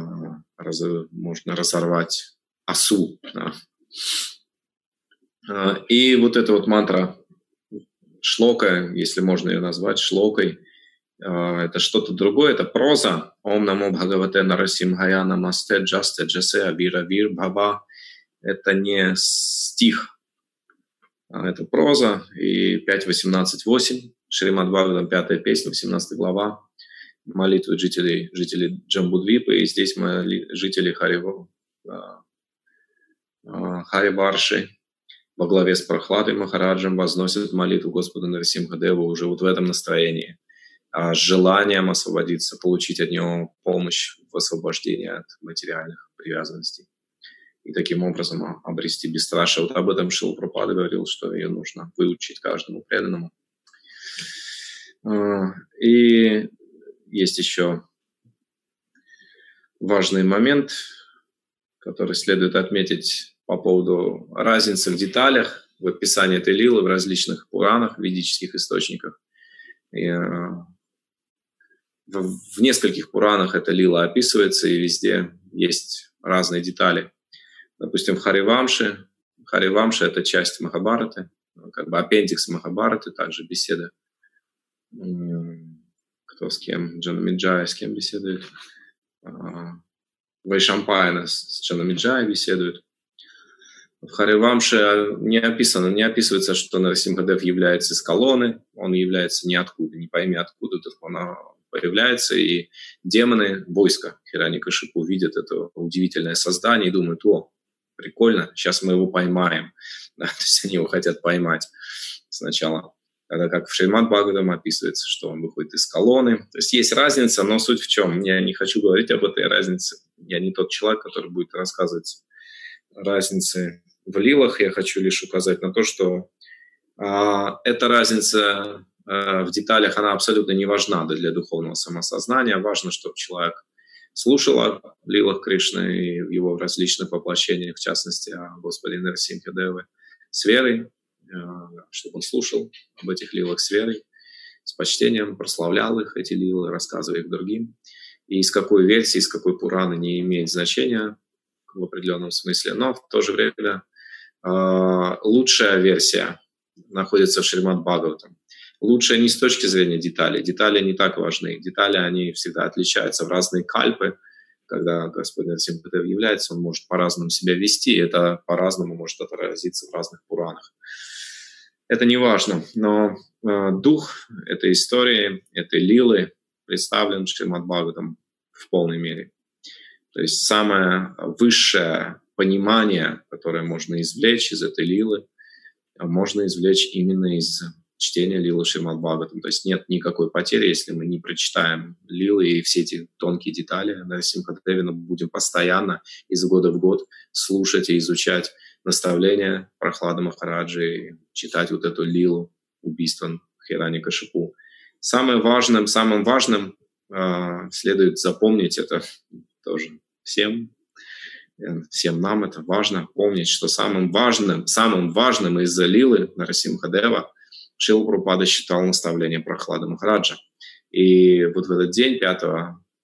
раз, можно разорвать осу. Да. Э, и вот эта вот мантра шлока, если можно ее назвать шлокой, а, это что-то другое, это проза. Ом намо бхагавате нарасимхая намасте джасте джасе авира вир баба. Это не стих, а это проза. И 5.18.8, Шримад Бхагаватам, пятая песня, 18 глава, молитвы жителей, жителей Джамбудвипа. И здесь мы жители Хариво, а, Харибарши, во главе с Прохладой Махараджем возносят молитву Господу Нарсимхадеву уже вот в этом настроении, а с желанием освободиться, получить от него помощь в освобождении от материальных привязанностей. И таким образом обрести бесстрашие. Вот об этом Шил Пропада говорил, что ее нужно выучить каждому преданному. А, и есть еще важный момент, который следует отметить по поводу разницы в деталях в описании этой лилы в различных Пуранах, ведических источниках. И, э, в, нескольких Пуранах эта лила описывается, и везде есть разные детали. Допустим, в Харивамше, Харивамше – это часть Махабараты, как бы аппендикс Махабараты, также беседа. Кто с кем? Джанамиджая с кем беседует? А, Вайшампайна с Джанамиджая беседует. В Харивамше не описано, не описывается, что Нарасимхадев является из колонны, он является ниоткуда, не пойми откуда, тут он появляется, и демоны, войска Хираника Шипу видят это удивительное создание и думают, о, прикольно, сейчас мы его поймаем. Да, то есть они его хотят поймать сначала. Тогда как в Шеймат Бхагаватам описывается, что он выходит из колонны. То есть есть разница, но суть в чем? Я не хочу говорить об этой разнице. Я не тот человек, который будет рассказывать разницы в лилах. Я хочу лишь указать на то, что а, эта разница а, в деталях, она абсолютно не важна для духовного самосознания. Важно, чтобы человек слушал о лилах Кришны и в его различных воплощениях, в частности, о Господе Нарсимхе Девы, с верой, а, чтобы он слушал об этих лилах с верой, с почтением, прославлял их, эти лилы, рассказывая их другим. И из какой версии, из какой Пураны не имеет значения в определенном смысле, но в то же время лучшая версия находится в Шримад Бхагаватам. Лучше не с точки зрения деталей. Детали не так важны. Детали, они всегда отличаются в разные кальпы. Когда Господь Нарсимхадев является, он может по-разному себя вести, это по-разному может отразиться в разных Пуранах. Это не важно, но э, дух этой истории, этой лилы представлен Шримад Бхагаватам в полной мере. То есть самое высшее понимание, которое можно извлечь из этой лилы, можно извлечь именно из чтения Лилы Шримад Бхагаватам. То есть нет никакой потери, если мы не прочитаем Лилы и все эти тонкие детали на Симхадевина будем постоянно из года в год слушать и изучать наставления Прохлада Махараджи читать вот эту Лилу убийства Хирани Кашипу. Самым важным, самым важным э, следует запомнить это тоже всем, всем нам это важно помнить, что самым важным, самым важным из Лилы Нарасимхадева Шил Прупада считал наставление Прохлада Махараджа. И вот в этот день, 5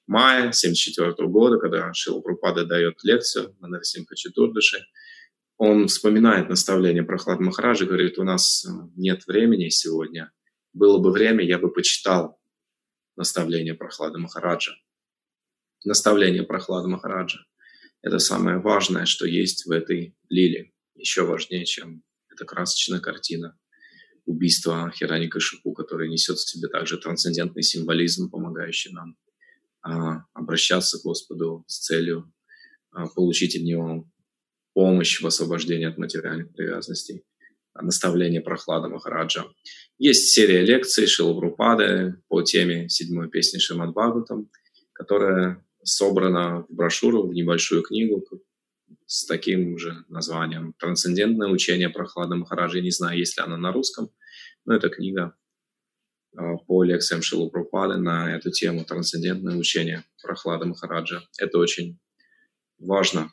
мая 1974 года, когда Шил Прупада дает лекцию на Нарасимха Четурдыши, он вспоминает наставление Прохлада Махараджа, говорит, у нас э, нет времени сегодня. Было бы время, я бы почитал наставление Прохлада Махараджа. Наставление Прохлада Махараджа. Это самое важное, что есть в этой лиле. Еще важнее, чем эта красочная картина убийства Хираника Шипу, который несет в себе также трансцендентный символизм, помогающий нам а, обращаться к Господу с целью а, получить от Него помощь в освобождении от материальных привязанностей, наставление Прохлада Махараджа. Есть серия лекций Шилабрупады по теме седьмой песни Шимад Бхагаватам, которая собрана в брошюру, в небольшую книгу с таким же названием «Трансцендентное учение Прохлада Махараджи». Не знаю, есть ли она на русском, но это книга а, по лекциям Шилу Пропады на эту тему «Трансцендентное учение Прохлада Махараджа». Это очень важно.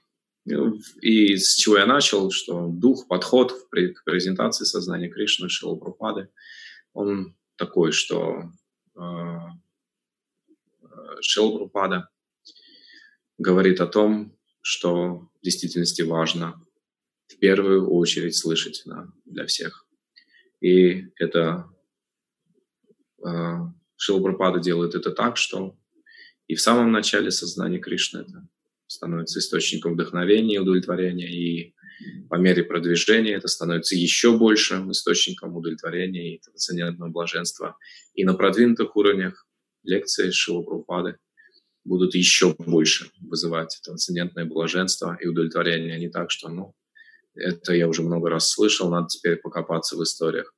И с чего я начал, что дух, подход к презентации сознания Кришны Шилу Пропады, он такой, что э, Шилу Пропада говорит о том, что в действительности важно в первую очередь слышать да, для всех. И это э, Шилапрапада делает это так, что и в самом начале сознания Кришны это становится источником вдохновения и удовлетворения, и по мере продвижения это становится еще большим источником удовлетворения и трансцендентного блаженства. И на продвинутых уровнях лекции Шилапрапады – будут еще больше вызывать трансцендентное блаженство и удовлетворение, а не так, что, ну, это я уже много раз слышал, надо теперь покопаться в историях.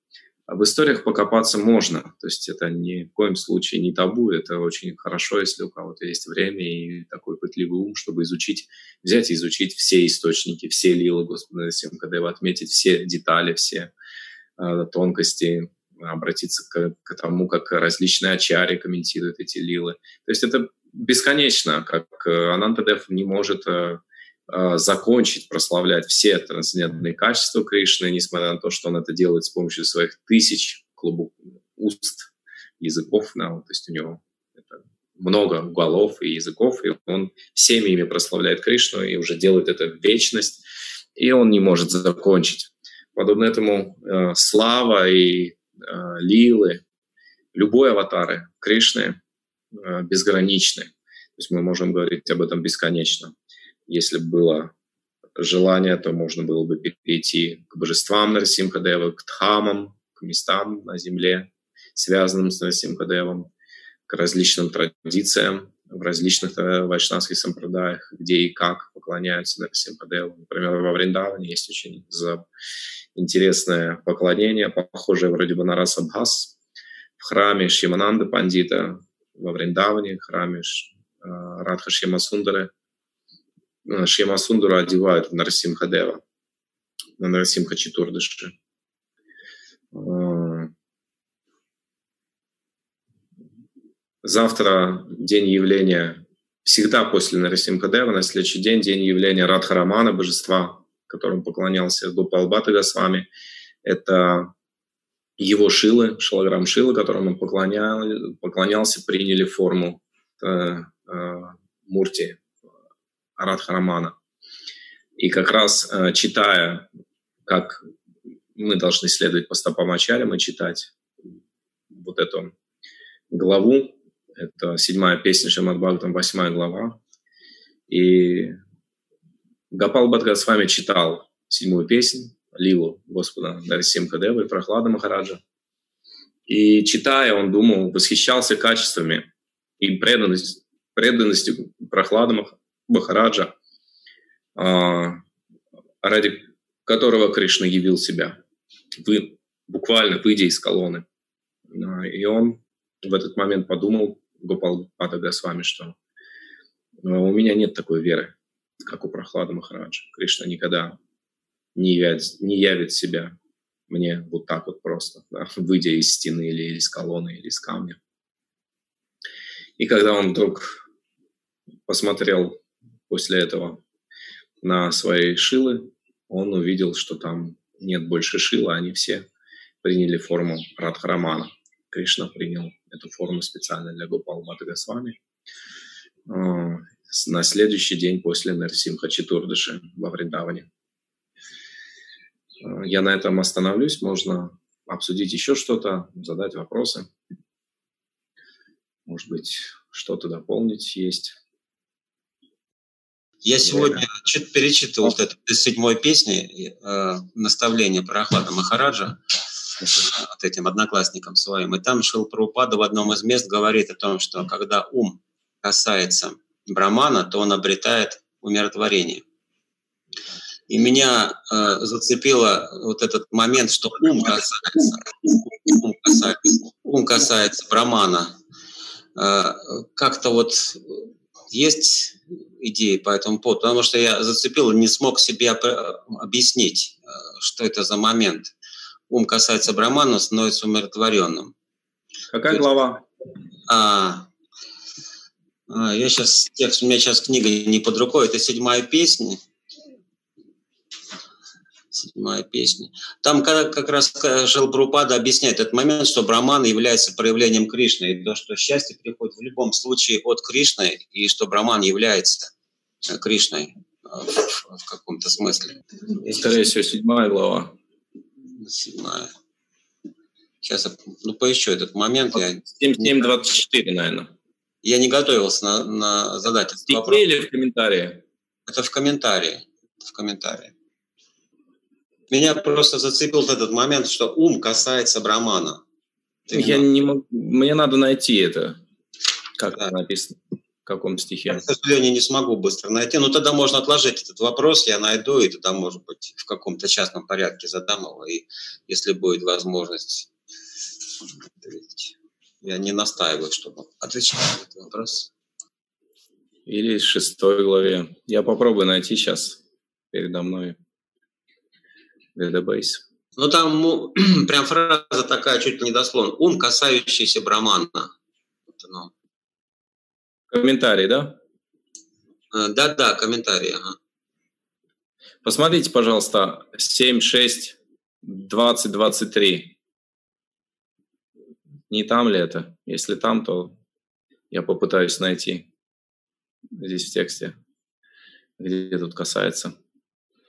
А в историях покопаться можно, то есть это ни в коем случае не табу, это очень хорошо, если у кого-то есть время и такой пытливый ум, чтобы изучить, взять и изучить все источники, все лилы Господа Симкадева, отметить все детали, все э, тонкости, обратиться к, к тому, как различные ачари комментируют эти лилы. То есть это бесконечно, как э, Анантадев не может э, э, закончить прославлять все трансцендентные качества Кришны, несмотря на то, что он это делает с помощью своих тысяч клубов, уст, языков. Да, то есть у него много голов и языков, и он всеми ими прославляет Кришну и уже делает это в вечность, и он не может закончить. Подобно этому э, слава и э, лилы, любой аватары Кришны безграничны. То есть мы можем говорить об этом бесконечно. Если бы было желание, то можно было бы перейти к божествам Нарсимхадева, к дхамам, к местам на земле, связанным с Нарсимхадевом, к различным традициям в различных э, вайшнавских сампрадаях, где и как поклоняются Нарасимхадеву. Например, во Вриндаване есть очень интересное поклонение, похожее вроде бы на Расабхас, в храме Шимананда Пандита во Вриндаване, храме э, Радха Шьямасундары. Э, Шьямасундару одевают в Нарасимхадева, на Нарасимха Читурдыши. Завтра день явления, всегда после Нарасимхадева, на следующий день день явления Радхарамана, божества, которому поклонялся Гопал Бхатта Госвами. Это его шилы, шалограмм шилы, которым он поклонял, поклонялся, приняли форму э, э, Мурти Радхарамана. И как раз э, читая, как мы должны следовать по стопам Ачаря, читать вот эту главу это седьмая песня Шамад Бхагаватам, восьмая глава. И Гапал Бхатгат с вами читал седьмую песню, Лилу Господа Дарисим Кадева и Прохлада Махараджа. И читая, он думал, восхищался качествами и преданностью, преданностью Прохлада Махараджа, а, ради которого Кришна явил себя, вы, буквально выйдя из колонны. А, и он в этот момент подумал, Гопал Пада вами, что у меня нет такой веры, как у Прохлада Махараджа. Кришна никогда не явит, не явит себя мне вот так вот просто, да, выйдя из стены или из колонны, или из камня. И когда он вдруг посмотрел после этого на свои шилы, он увидел, что там нет больше шила, они все приняли форму Радхарамана. Кришна принял эту форму специально для Гопал Бхатагасвами. А, на следующий день после Нарсимха Чатурдыши во Вриндаване. А, я на этом остановлюсь. Можно обсудить еще что-то, задать вопросы. Может быть, что-то дополнить есть. Я сегодня чуть перечитывал вот эту из седьмой песни э, наставление про Ахлада Махараджа вот этим одноклассникам своим. И там Шилпрупада в одном из мест говорит о том, что когда ум касается брамана, то он обретает умиротворение. И меня э, зацепило вот этот момент, что ум касается, ум касается, ум касается брамана. Э, как-то вот есть идеи по этому поводу, потому что я зацепил и не смог себе объяснить, э, что это за момент ум касается Брамана, становится умиротворенным. Какая глава? А, а, я сейчас, текст, у меня сейчас книга не под рукой, это седьмая песня. Седьмая песня. Там как, раз Шелбрупада объясняет этот момент, что Браман является проявлением Кришны, и то, что счастье приходит в любом случае от Кришны, и что Браман является Кришной в, в каком-то смысле. Скорее всего, седьмая глава седьмая. Сейчас я ну, поищу этот момент. 7.24, наверное. Я не готовился на, на задать этот вопрос. или в комментарии? Это в комментарии. В комментарии. Меня просто зацепил этот момент, что ум касается Брамана. я не могу, мне надо найти это, как да. написано в каком стихе? Я, к сожалению, не смогу быстро найти. Но тогда можно отложить этот вопрос, я найду, и тогда, может быть, в каком-то частном порядке задам его, и если будет возможность Я не настаиваю, чтобы отвечать на этот вопрос. Или из шестой главе. Я попробую найти сейчас передо мной database. Ну, там ну, прям фраза такая, чуть ли не дословно. Ум, касающийся Брамана. Вот оно. Комментарий, да? Да-да, комментарий. Ага. Посмотрите, пожалуйста, 7, 6, 20, 23. Не там ли это? Если там, то я попытаюсь найти здесь в тексте, где тут касается.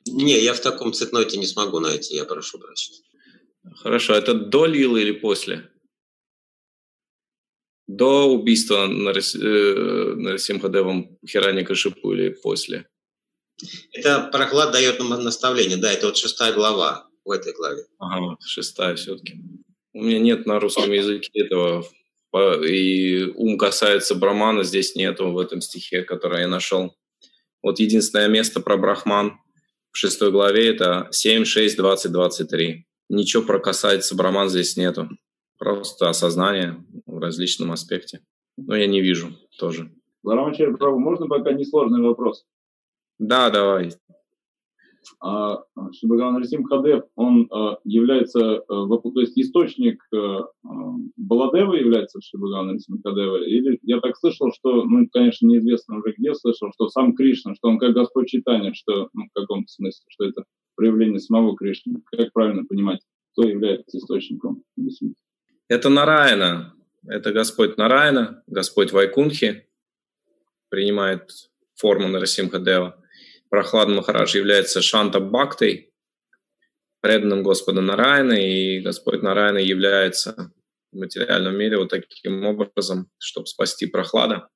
Не, я в таком цветноте не смогу найти, я прошу прощения. Хорошо, это до Лилы или после? До убийства Нарасимхадевом Хирани Кашипу или после? Это Прохлад дает нам наставление, да, это вот шестая глава в этой главе. Ага, шестая все-таки. У меня нет на русском языке этого и ум касается Брамана, здесь нету в этом стихе, который я нашел. Вот единственное место про Брахман в шестой главе это 7, 6, 20, 23. Ничего про касается Браман здесь нету. Просто осознание в различном аспекте. Но я не вижу тоже. Ларамачер, можно пока несложный вопрос? Да, давай. А, Шибаган Расим Хадев, он а, является, а, то есть источник Баладева является Шибаган Расим Хадева, или я так слышал, что, ну, конечно, неизвестно уже где слышал, что сам Кришна, что он как Господь Читания, что, ну, в каком смысле, что это проявление самого Кришны. Как правильно понимать, кто является источником? Это Нараяна, это Господь Нараяна, Господь Вайкунхи, принимает форму Нарасимхадева. Прохлад Махарадж является Шанта Бхактой, преданным Господа Нараяна, и Господь Нараяна является в материальном мире вот таким образом, чтобы спасти Прохлада.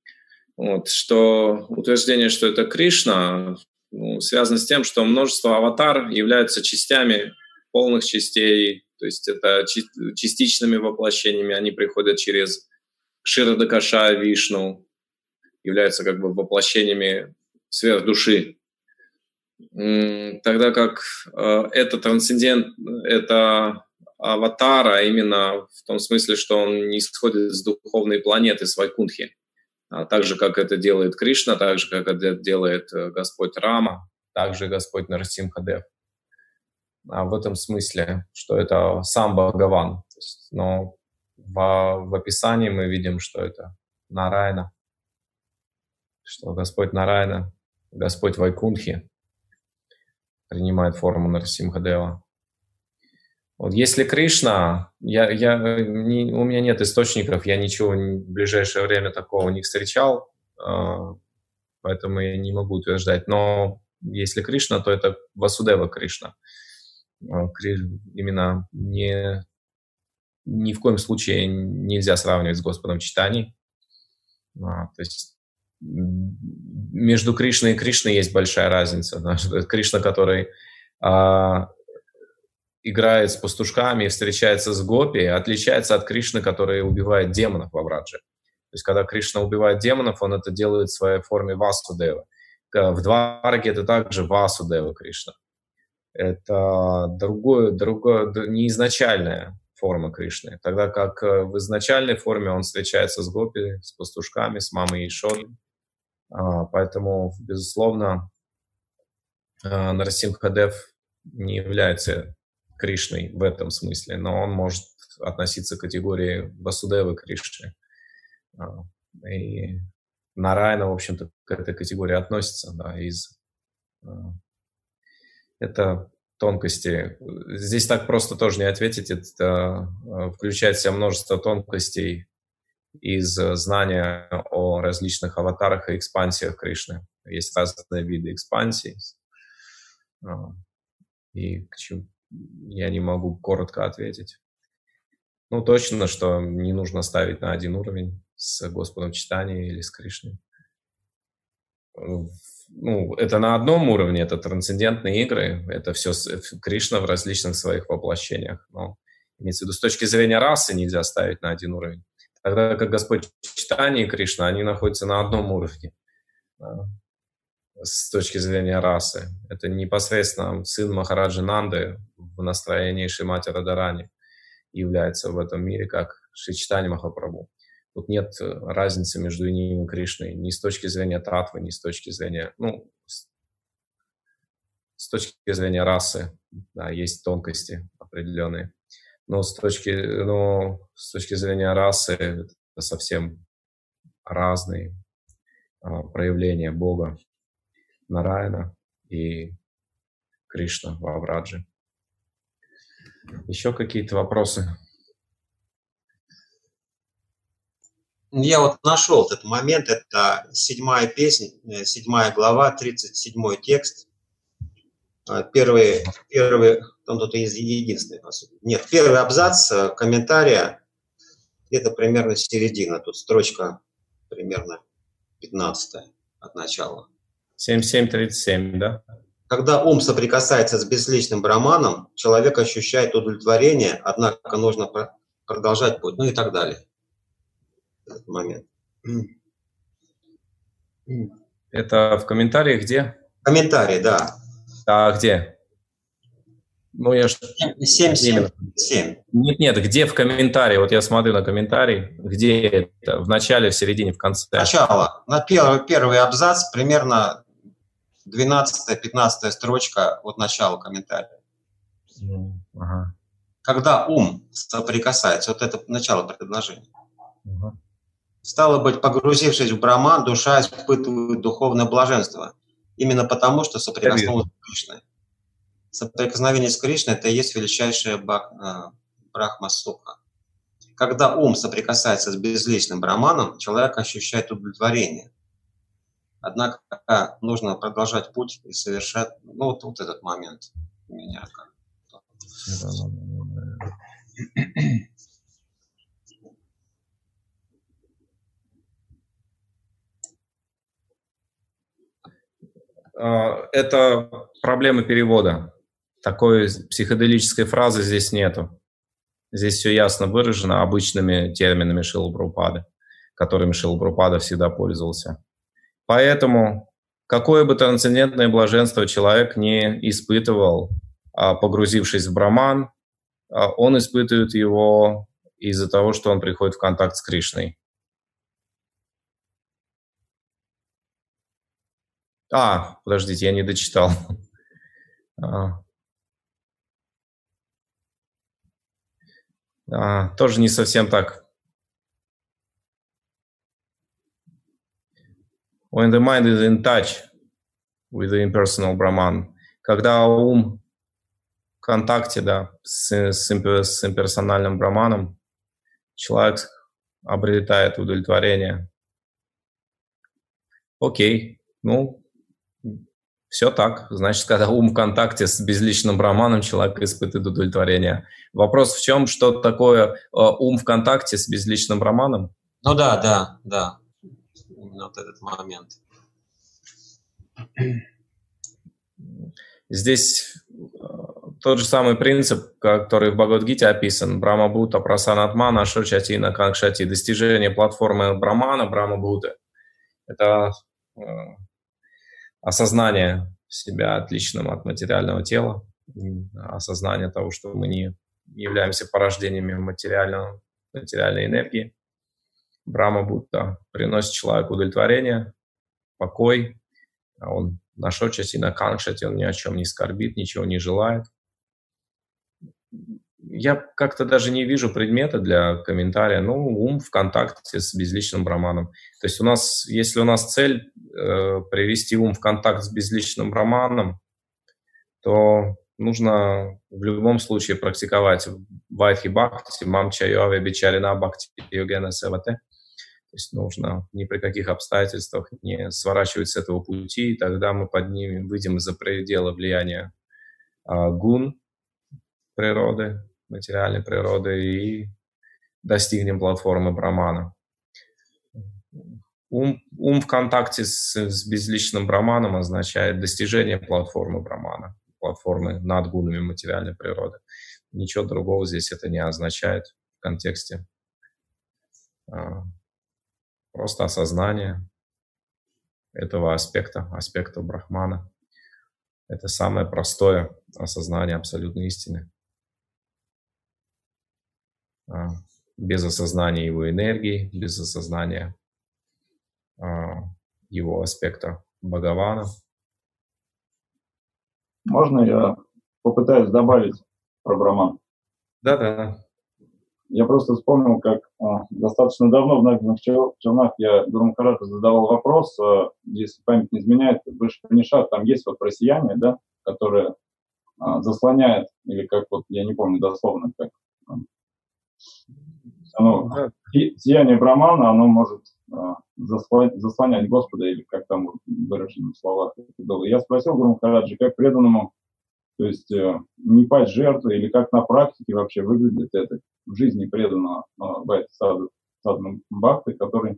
Вот, что утверждение, что это Кришна, ну, связано с тем, что множество аватар являются частями полных частей, то есть это частичными воплощениями, они приходят через Ширадакаша Вишну, являются как бы воплощениями сверхдуши тогда как э, это трансцендент, это аватар, а именно в том смысле, что он не исходит с духовной планеты, с Вайкунхи. А так же, как это делает Кришна, так же, как это делает э, Господь Рама, также Господь Нарсимхадев. А в этом смысле, что это сам Бхагаван. Но в, в описании мы видим, что это Нарайна, что Господь Нарайна, Господь Вайкунхи, принимает форму Нарсимхадева. Вот если Кришна, я, я, не, у меня нет источников, я ничего в ближайшее время такого не встречал, э, поэтому я не могу утверждать. Но если Кришна, то это Васудева Кришна. Э, именно не, ни в коем случае нельзя сравнивать с Господом Читаний. А, то есть между Кришной и Кришной есть большая разница. Кришна, который а, играет с пастушками и встречается с гопи, отличается от Кришны, который убивает демонов во Врадже. То есть, когда Кришна убивает демонов, он это делает в своей форме Васудева. В Двараке это также Васудева Кришна. Это другое, другое, не изначальное форма Кришны. Тогда как э, в изначальной форме он встречается с гопи, с пастушками, с мамой Ишодой. А, поэтому, безусловно, а, Нарасим Хадев не является Кришной в этом смысле, но он может относиться к категории Васудева Кришны. А, и Нарайна, в общем-то, к этой категории относится. Да, из, это тонкости. Здесь так просто тоже не ответить. Это включает в себя множество тонкостей из знания о различных аватарах и экспансиях Кришны. Есть разные виды экспансий. А, и я не могу коротко ответить. Ну, точно, что не нужно ставить на один уровень с Господом Читания или с Кришной. Ну, это на одном уровне, это трансцендентные игры, это все Кришна в различных своих воплощениях. Но имеется в виду, с точки зрения расы нельзя ставить на один уровень. Тогда как Господь Читание и Кришна, они находятся на одном уровне с точки зрения расы. Это непосредственно сын Махараджи Нанды в настроении Шимати Радарани является в этом мире как Шичтани Махапрабху. Тут нет разницы между ним и Кришной ни с точки зрения татвы, ни с точки зрения, ну, с точки зрения расы, да, есть тонкости определенные но с точки, но с точки зрения расы это совсем разные а, проявления Бога Нараяна и Кришна в Авраджи. Еще какие-то вопросы? Я вот нашел этот момент, это седьмая песня, э, седьмая глава, 37 текст. А, первый, первый, он тут единственный, по сути. Нет, первый абзац э, комментария, где-то примерно середина, тут строчка примерно 15 от начала. 7737, да? Когда ум соприкасается с безличным браманом, человек ощущает удовлетворение, однако нужно продолжать путь, ну и так далее. этот момент. Это в комментариях где? Комментарии, да. А где? Ну, я ж... 7, 7, 7. Нет, нет, где в комментарии? Вот я смотрю на комментарий. Где это? В начале, в середине, в конце? Начало. На первый, первый абзац, примерно 12-15 строчка от начала комментария. Ага. Когда ум соприкасается, вот это начало предложения. Ага. Стало быть, погрузившись в браман, душа испытывает духовное блаженство. Именно потому, что соприкоснулась с Кришной. Соприкосновение с Кришной – это и есть величайшая э, брахма суха. Когда ум соприкасается с безличным браманом, человек ощущает удовлетворение. Однако нужно продолжать путь и совершать, ну вот, вот этот момент меня как это проблема перевода. Такой психоделической фразы здесь нету. Здесь все ясно выражено обычными терминами Шилбрупады, которыми Шилбрупада всегда пользовался. Поэтому какое бы трансцендентное блаженство человек не испытывал, а, погрузившись в браман, а, он испытывает его из-за того, что он приходит в контакт с Кришной. А, подождите, я не дочитал. А, а, тоже не совсем так. When the mind is in touch with the impersonal Brahman, когда ум в контакте, да, с, с, с имперсональным Брахманом, человек обретает удовлетворение. Окей, ну, все так. Значит, когда ум в контакте с безличным романом, человек испытывает удовлетворение. Вопрос в чем, что такое э, ум в контакте с безличным романом? Ну да, да, да. Именно вот этот момент. Здесь э, тот же самый принцип, который в Бхагавадгите описан. Брама Бута, Прасанатмана, Шочатина, Кангшати. Достижение платформы Брамана, Брама Буты. Это э, осознание себя отличным от материального тела, осознание того, что мы не являемся порождениями материального, материальной энергии. Брама Будда приносит человеку удовлетворение, покой, а он на шочати, на канкшати, он ни о чем не скорбит, ничего не желает я как-то даже не вижу предмета для комментария. Ну, ум в контакте с безличным браманом. То есть у нас, если у нас цель э, привести ум в контакт с безличным браманом, то нужно в любом случае практиковать вайдхи бхакти, мамча йове бичарина бхакти йогена севате. То есть нужно ни при каких обстоятельствах не сворачивать с этого пути, и тогда мы поднимем, выйдем за пределы влияния э, гун природы, материальной природы и достигнем платформы Брамана. Ум, ум в контакте с, с безличным Браманом означает достижение платформы Брамана, платформы над гунами материальной природы. Ничего другого здесь это не означает в контексте. А, просто осознание этого аспекта, аспекта Брахмана. Это самое простое осознание абсолютной истины. А, без осознания его энергии, без осознания а, его аспекта Бхагавана. Можно я попытаюсь добавить про Браман? Да-да. Я просто вспомнил, как а, достаточно давно в Нагиных Челнах я Гуру Махараджа задавал вопрос, если память не изменяет, выше Панишат, там есть вот про сияние, да, которое заслоняет, или как вот, я не помню дословно, как оно, сияние Брамана, оно может а, заслонять, Господа, или как там выражено в словах было. Я спросил Гуру Махараджи, как преданному, то есть э, не пасть жертву, или как на практике вообще выглядит это в жизни преданного э, саду, саду Бхакты, который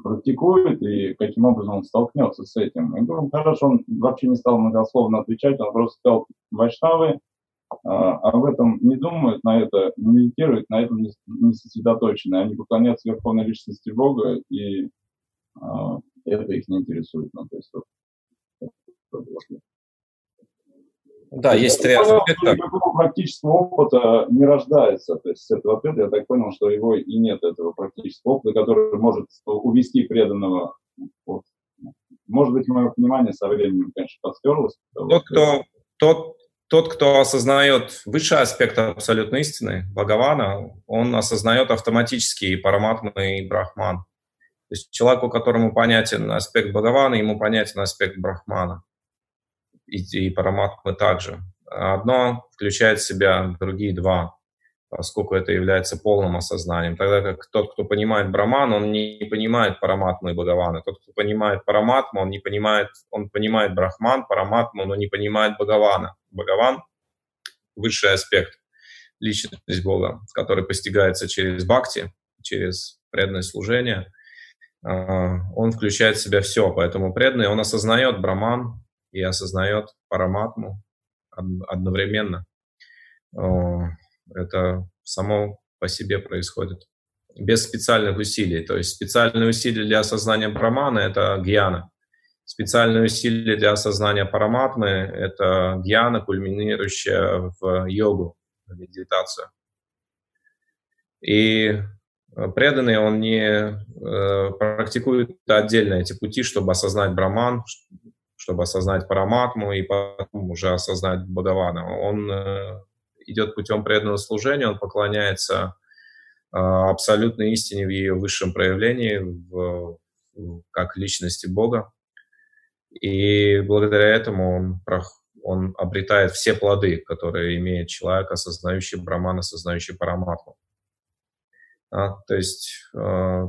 практикует и каким образом он столкнется с этим. И Гуру Махарадж, он вообще не стал многословно отвечать, он просто сказал, вайшнавы, об этом не думают, на это не медитируют, на этом не, сосредоточены. Они поклоняются верховной личности Бога, и а, это их не интересует. Ну, то есть, вот, да, есть три аспекта. Никакого практического опыта не рождается. То есть с этого ответа я так понял, что его и нет этого практического опыта, который может увести преданного. Вот. Может быть, мое понимание со временем, конечно, подстерлось. Тот, кто, тот, тот, кто осознает высший аспект абсолютной истины, Бхагавана, он осознает автоматически и Параматмы, и Брахман. То есть человеку, которому понятен аспект Бхагавана, ему понятен аспект Брахмана и, и параматмы также. Одно включает в себя другие два, поскольку это является полным осознанием. Тогда как тот, кто понимает Браман, он не понимает Параматму и Бхагавана. Тот, кто понимает Параматму, он не понимает, он понимает Брахман, Параматму, но не понимает Бхагавана. Бхагаван – высший аспект личность Бога, который постигается через бхакти, через преданное служение. А, он включает в себя все, поэтому преданный, он осознает Браман, и осознает параматму одновременно. Это само по себе происходит без специальных усилий. То есть специальные усилия для осознания праманы – это гьяна. Специальные усилия для осознания параматмы – это гьяна, кульминирующая в йогу, в медитацию. И преданный, он не э, практикует отдельно эти пути, чтобы осознать браман, чтобы осознать Параматму и потом уже осознать Бхагавана. Он э, идет путем преданного служения, он поклоняется э, абсолютной истине в ее высшем проявлении, в, как личности Бога. И благодаря этому он, он обретает все плоды, которые имеет человек, осознающий Браман, осознающий Параматму. А, то есть э,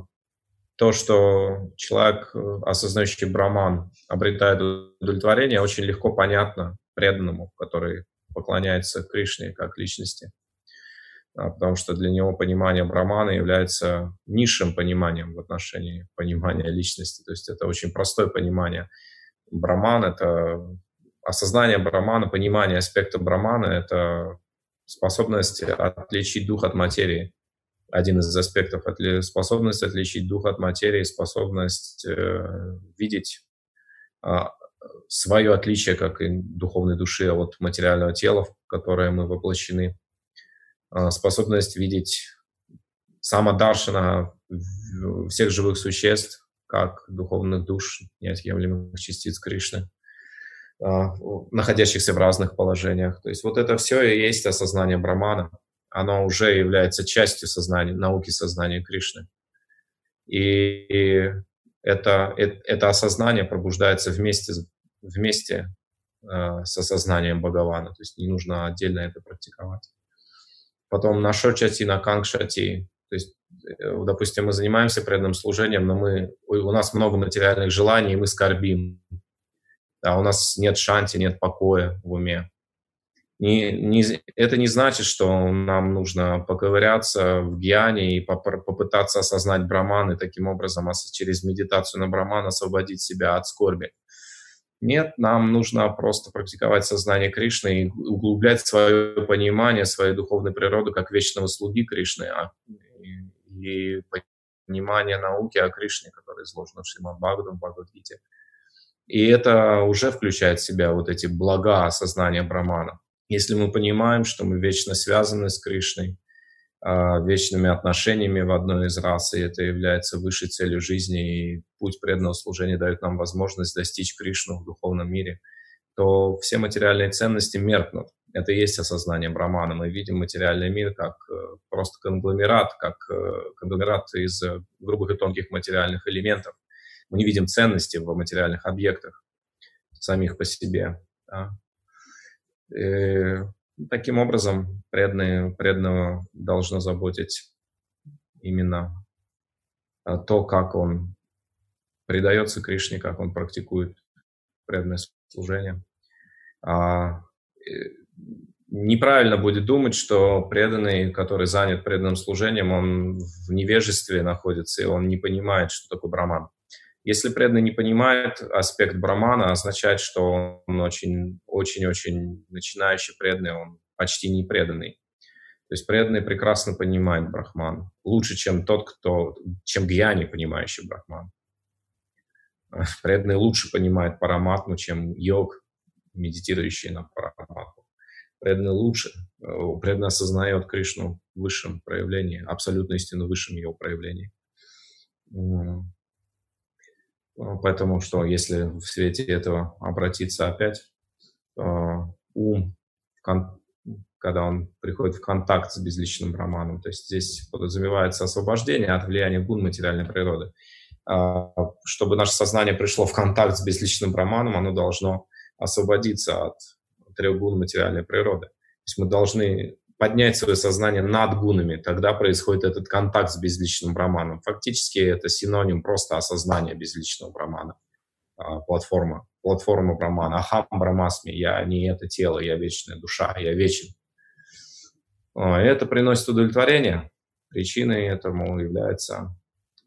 то, что человек, э, осознающий браман, обретает удовлетворение, очень легко понятно преданному, который поклоняется Кришне как личности. А, потому что для него понимание брамана является низшим пониманием в отношении понимания личности. То есть это очень простое понимание. Браман — это осознание брамана, понимание аспекта брамана — это способность отличить дух от материи. Один из аспектов — способность отличить дух от материи, способность э, видеть э, свое отличие как и духовной души от материального тела, в которое мы воплощены, э, способность видеть самодаршина всех живых существ, как духовных душ, неотъемлемых частиц Кришны, э, находящихся в разных положениях. То есть вот это все и есть осознание Брамана — оно уже является частью сознания, науки сознания Кришны. И это, это, это осознание пробуждается вместе, вместе э, с осознанием Бхагавана, то есть не нужно отдельно это практиковать. Потом на шочати, на кангшати, то есть, э, допустим, мы занимаемся преданным служением, но мы, у нас много материальных желаний, и мы скорбим. А у нас нет шанти, нет покоя в уме не, не, это не значит, что нам нужно поковыряться в гьяне и попытаться осознать браман и таким образом через медитацию на браман освободить себя от скорби. Нет, нам нужно просто практиковать сознание Кришны и углублять свое понимание своей духовной природы как вечного слуги Кришны а, и, понимание науки о Кришне, которое изложено в Шримад Бхагавадам, Бхагавадгите. И это уже включает в себя вот эти блага осознания Брамана. Если мы понимаем, что мы вечно связаны с Кришной, а, вечными отношениями в одной из рас, и это является высшей целью жизни, и путь преданного служения дает нам возможность достичь Кришну в духовном мире, то все материальные ценности меркнут. Это и есть осознание Брамана. Мы видим материальный мир как э, просто конгломерат, как э, конгломерат из грубых и тонких материальных элементов. Мы не видим ценности в материальных объектах самих по себе. Да? И э, таким образом, преданные, преданного должно заботить именно то, как он предается Кришне, как он практикует преданное служение. А, э, неправильно будет думать, что преданный, который занят преданным служением, он в невежестве находится, и он не понимает, что такое браман. Если преданный не понимает аспект брамана, означает, что он очень-очень-очень начинающий преданный, он почти не преданный. То есть преданный прекрасно понимает брахман. Лучше, чем тот, кто, чем гьяни, понимающий брахман. Преданный лучше понимает параматму, чем йог, медитирующий на параматму. Преданный лучше, э, преданный осознает Кришну в высшем проявлении, абсолютную истину в высшем его проявлении. Поэтому что, если в свете этого обратиться опять, ум, когда он приходит в контакт с безличным романом, то есть здесь подразумевается освобождение от влияния гун материальной природы. А, чтобы наше сознание пришло в контакт с безличным романом, оно должно освободиться от трех гун материальной природы. То есть мы должны поднять свое сознание над гунами, тогда происходит этот контакт с безличным романом. Фактически это синоним просто осознания безличного брамана, а, платформа, платформа брамана. Ахам брамасми, я не это тело, я вечная душа, я вечен. А, это приносит удовлетворение. Причиной этому является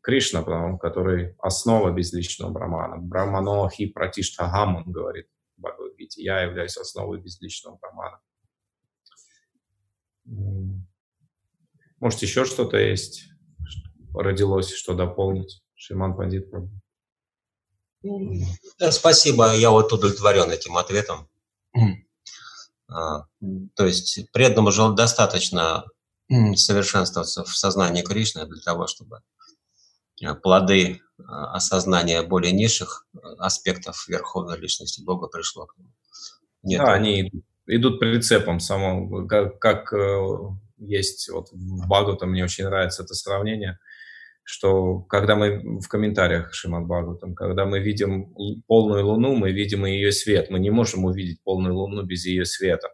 Кришна, который основа безличного брамана. Брамано хи пратиштагам, он говорит в Бхагавадгите. Я являюсь основой безличного брамана. Может, еще что-то есть, родилось, что дополнить? Шиман Пандит. Спасибо, я вот удовлетворен этим ответом. А, то есть преданному же достаточно совершенствоваться в сознании Кришны для того, чтобы плоды а, осознания более низших аспектов Верховной Личности Бога пришло к нему. Нет, да, они идут прицепом само, как, как э, есть вот в Багутам, мне очень нравится это сравнение, что когда мы в комментариях Шимат Бхагаватам, когда мы видим полную луну, мы видим и ее свет. Мы не можем увидеть полную луну без ее света.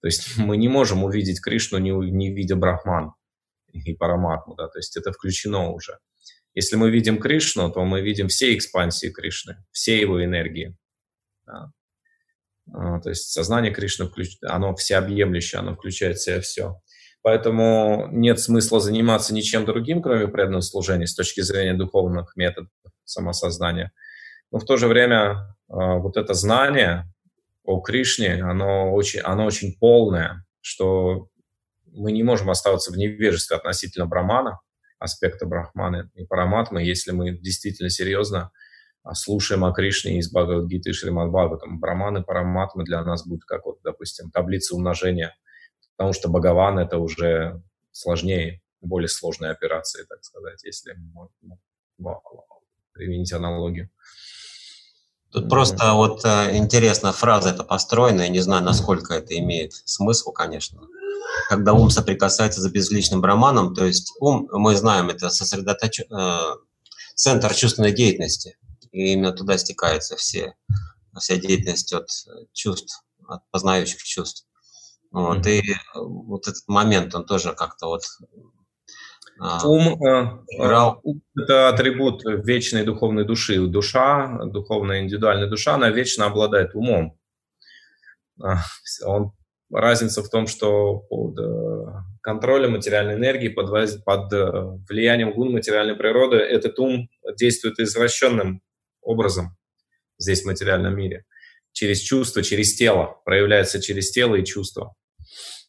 То есть мы не можем увидеть Кришну, не, не видя Брахман и Параматму. Да? То есть это включено уже. Если мы видим Кришну, то мы видим все экспансии Кришны, все его энергии. Да? А, то есть сознание Кришны, оно всеобъемлющее, оно включает в себя все. Поэтому нет смысла заниматься ничем другим, кроме преданного служения с точки зрения духовных методов самосознания. Но в то же время а, вот это знание о Кришне, оно очень, оно очень полное, что мы не можем оставаться в невежестве относительно Брамана, аспекта Брахманы и Параматмы, если мы действительно серьезно а слушаем о Кришне из Бхагавадгиты и Шримад Бхагаватам. Браманы, Параматмы для нас будут как, вот, допустим, таблица умножения, потому что Бхагаван — это уже сложнее, более сложные операции, так сказать, если применить аналогию. Тут просто вот э, интересно, фраза эта построена, я не знаю, насколько это имеет смысл, конечно. Когда ум соприкасается с безличным браманом, то есть ум, мы знаем, это сосредоточ... Э, центр чувственной деятельности и именно туда стекается все, вся деятельность от чувств, от познающих чувств. Вот, mm-hmm. И вот этот момент, он тоже как-то вот Ум, э, играл. ум – это атрибут вечной духовной души. Душа, духовная индивидуальная душа, она вечно обладает умом. А, он, разница в том, что под э, контролем материальной энергии, под, под э, влиянием гун материальной природы, этот ум действует извращенным образом здесь в материальном мире. Через чувство, через тело, проявляется через тело и чувство.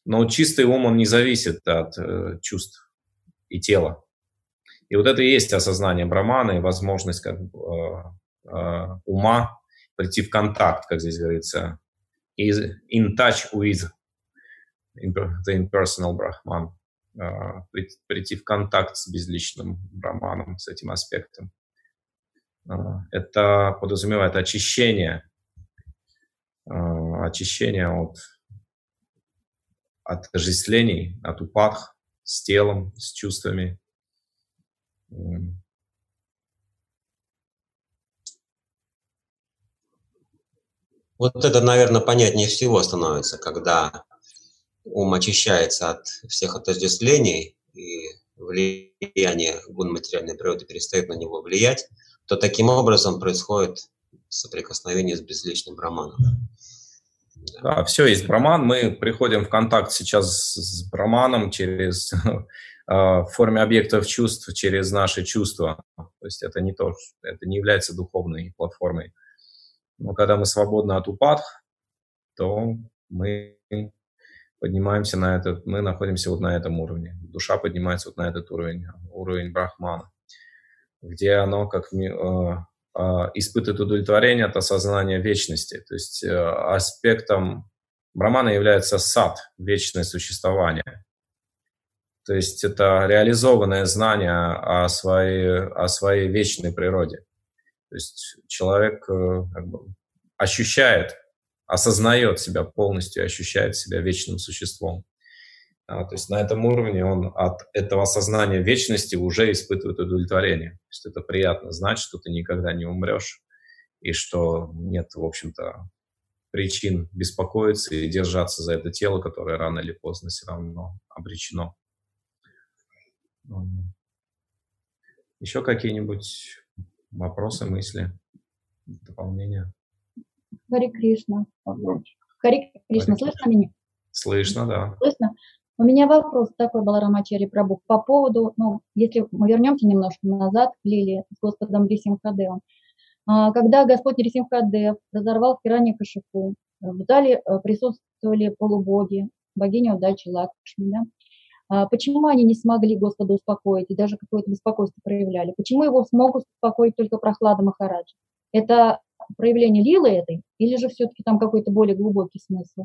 Но чистый ум, он не зависит от э, чувств и тела. И вот это и есть осознание брамана и возможность как, э, э, ума прийти в контакт, как здесь говорится, is in touch with the impersonal Brahman, э, прийти в контакт с безличным браманом, с этим аспектом. А, это подразумевает очищение, а, очищение от отождествлений, от упадх с телом, с чувствами. Вот это, наверное, понятнее всего становится, когда ум очищается от всех отождествлений, и влияние гун материальной природы перестает на него влиять, то таким образом происходит соприкосновение с безличным браманом. Все есть браман. Мы приходим в контакт сейчас с браманом через э, в форме объектов чувств, через наши чувства. То есть это не то, это не является духовной платформой. Но когда мы свободны от упадх, то мы поднимаемся на этот, мы находимся вот на этом уровне. Душа поднимается вот на этот уровень, уровень Брахмана, где оно как э, испытывает удовлетворение от осознания вечности. То есть э, аспектом Брахмана является сад, вечное существование. То есть это реализованное знание о своей, о своей вечной природе. То есть человек э, как бы, ощущает, осознает себя полностью, ощущает себя вечным существом. А, то есть на этом уровне он от этого осознания вечности уже испытывает удовлетворение. То есть это приятно знать, что ты никогда не умрешь и что нет, в общем-то, причин беспокоиться и держаться за это тело, которое рано или поздно все равно обречено. Еще какие-нибудь вопросы, мысли, дополнения? Хари Кришна. Хари Кришна, слышно меня? Слышно, да. Слышно? У меня вопрос такой, Баларамачари Прабу, по поводу, ну, если мы вернемся немножко назад к Лилии с Господом Рисимхадевом. А, когда Господь Рисимхадев разорвал Хирани Кашику, в зале э, присутствовали полубоги, богиня удачи Лакшми, да? А, почему они не смогли Господа успокоить и даже какое-то беспокойство проявляли? Почему его смогут успокоить только прохлада Махараджа? Это проявление лилы этой или же все-таки там какой-то более глубокий смысл?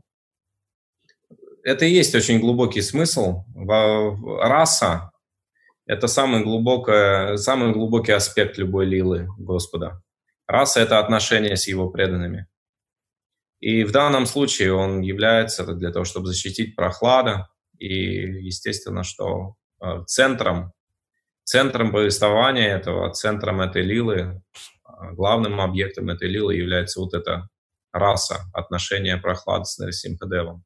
Это и есть очень глубокий смысл. Раса – это самый, глубокое, самый глубокий аспект любой лилы Господа. Раса – это отношение с его преданными. И в данном случае он является для того, чтобы защитить прохлада, и, естественно, что э, центром, центром повествования этого, центром этой лилы, э, главным объектом этой лилы является вот эта раса, отношения прохлады с Нарисимхадевом.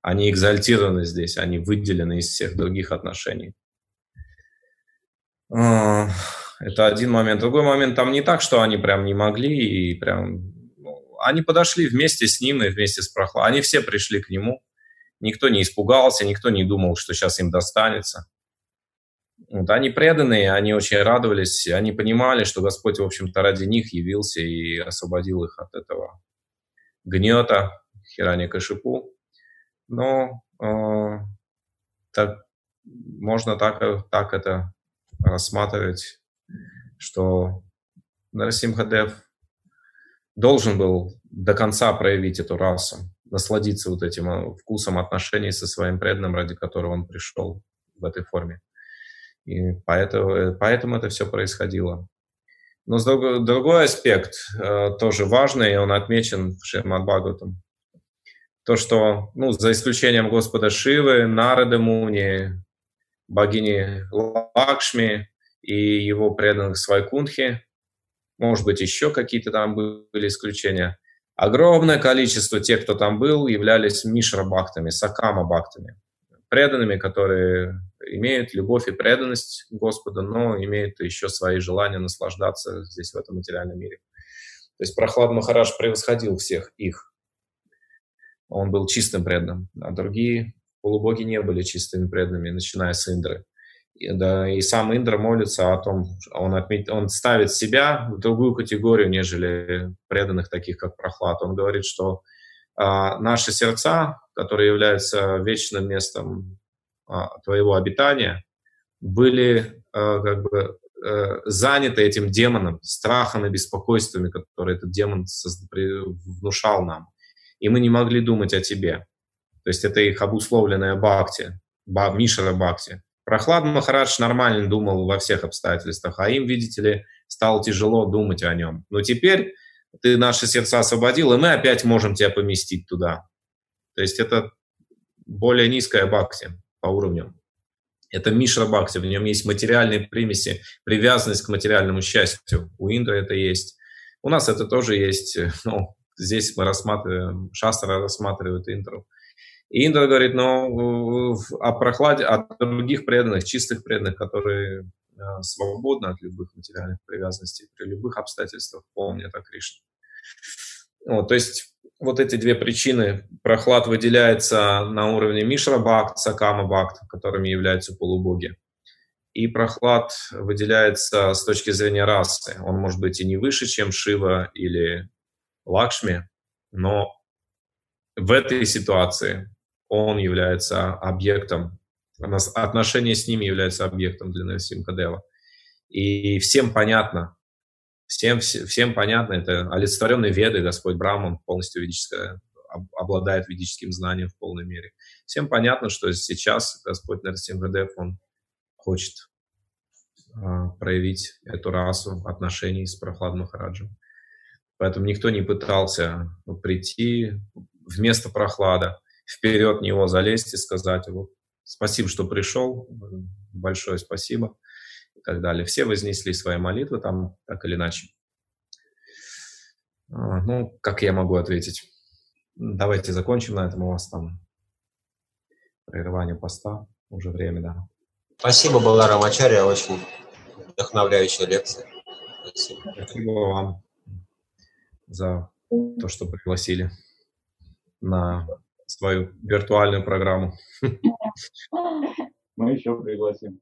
Они экзальтированы здесь, они выделены из всех других отношений. Э, это один момент. Другой момент, там не так, что они прям не могли, и прям... Ну, они подошли вместе с ним и вместе с прохладой. Они все пришли к нему. Никто не испугался, никто не думал, что сейчас им достанется. Вот, они преданные, они очень радовались, они понимали, что Господь, в общем-то, ради них явился и освободил их от этого гнета Хирани Кашипу. Но э, так, можно так, так это рассматривать, что Нарасимхадев должен был до конца проявить эту расу насладиться вот этим а, вкусом отношений со своим преданным, ради которого он пришел в этой форме. И поэтому, поэтому это все происходило. Но другой, другой аспект э, тоже важный, и он отмечен Шримад Бхагаватам. То, что, ну, за исключением Господа Шивы, Нарады Муни, богини Лакшми и его преданных Свайкунхи, может быть, еще какие-то там были исключения – Огромное количество тех, кто там был, являлись мишра-бхактами, сакама-бхактами, преданными, которые имеют любовь и преданность Господу, но имеют еще свои желания наслаждаться здесь, в этом материальном мире. То есть Прохлад Махарадж превосходил всех их. Он был чистым преданным, а другие полубоги не были чистыми преданными, начиная с Индры. И, да, и сам Индра молится о том, он, отмет, он ставит себя в другую категорию, нежели преданных таких, как Прохлад. Он говорит, что а, наши сердца, которые являются вечным местом а, твоего обитания, были а, как бы а, заняты этим демоном, страхом и беспокойствами, которые этот демон внушал нам. И мы не могли думать о тебе. То есть это их обусловленная бхакти, мишара бхакти. Прохлад Махарадж нормально думал во всех обстоятельствах, а им, видите ли, стало тяжело думать о нем. Но теперь ты наши сердца освободил, и мы опять можем тебя поместить туда. То есть это более низкая бхакти по уровню. Это Мишра Бхакти, в нем есть материальные примеси, привязанность к материальному счастью. У Индра это есть. У нас это тоже есть. Ну, здесь мы рассматриваем, Шастра рассматривает Индру. И Индра говорит, ну, о прохладе, о других преданных, чистых преданных, которые э, свободны от любых материальных привязанностей, при любых обстоятельствах помнят о Кришне. Вот, то есть вот эти две причины. Прохлад выделяется на уровне Мишра Бхакт, Сакама Бхакт, которыми являются полубоги. И прохлад выделяется с точки зрения расы. Он может быть и не выше, чем Шива или Лакшми, но в этой ситуации он является объектом, отношения с ними являются объектом для Нарсимхадева. И всем понятно, всем, всем понятно, это олицетворенный веды, Господь Браман, полностью ведическое, обладает ведическим знанием в полной мере. Всем понятно, что сейчас Господь Нарсимхадев, он хочет а, проявить эту расу отношений с Прохлад Махараджем. Поэтому никто не пытался прийти вместо Прохлада, вперед него залезть и сказать его спасибо, что пришел, большое спасибо и так далее. Все вознесли свои молитвы там, так или иначе. А, ну, как я могу ответить? Давайте закончим на этом. У вас там прерывание поста. Уже время, да. Спасибо, была Рамачария. Очень вдохновляющая лекция. Спасибо. Спасибо вам за то, что пригласили на свою виртуальную программу. Мы еще пригласим.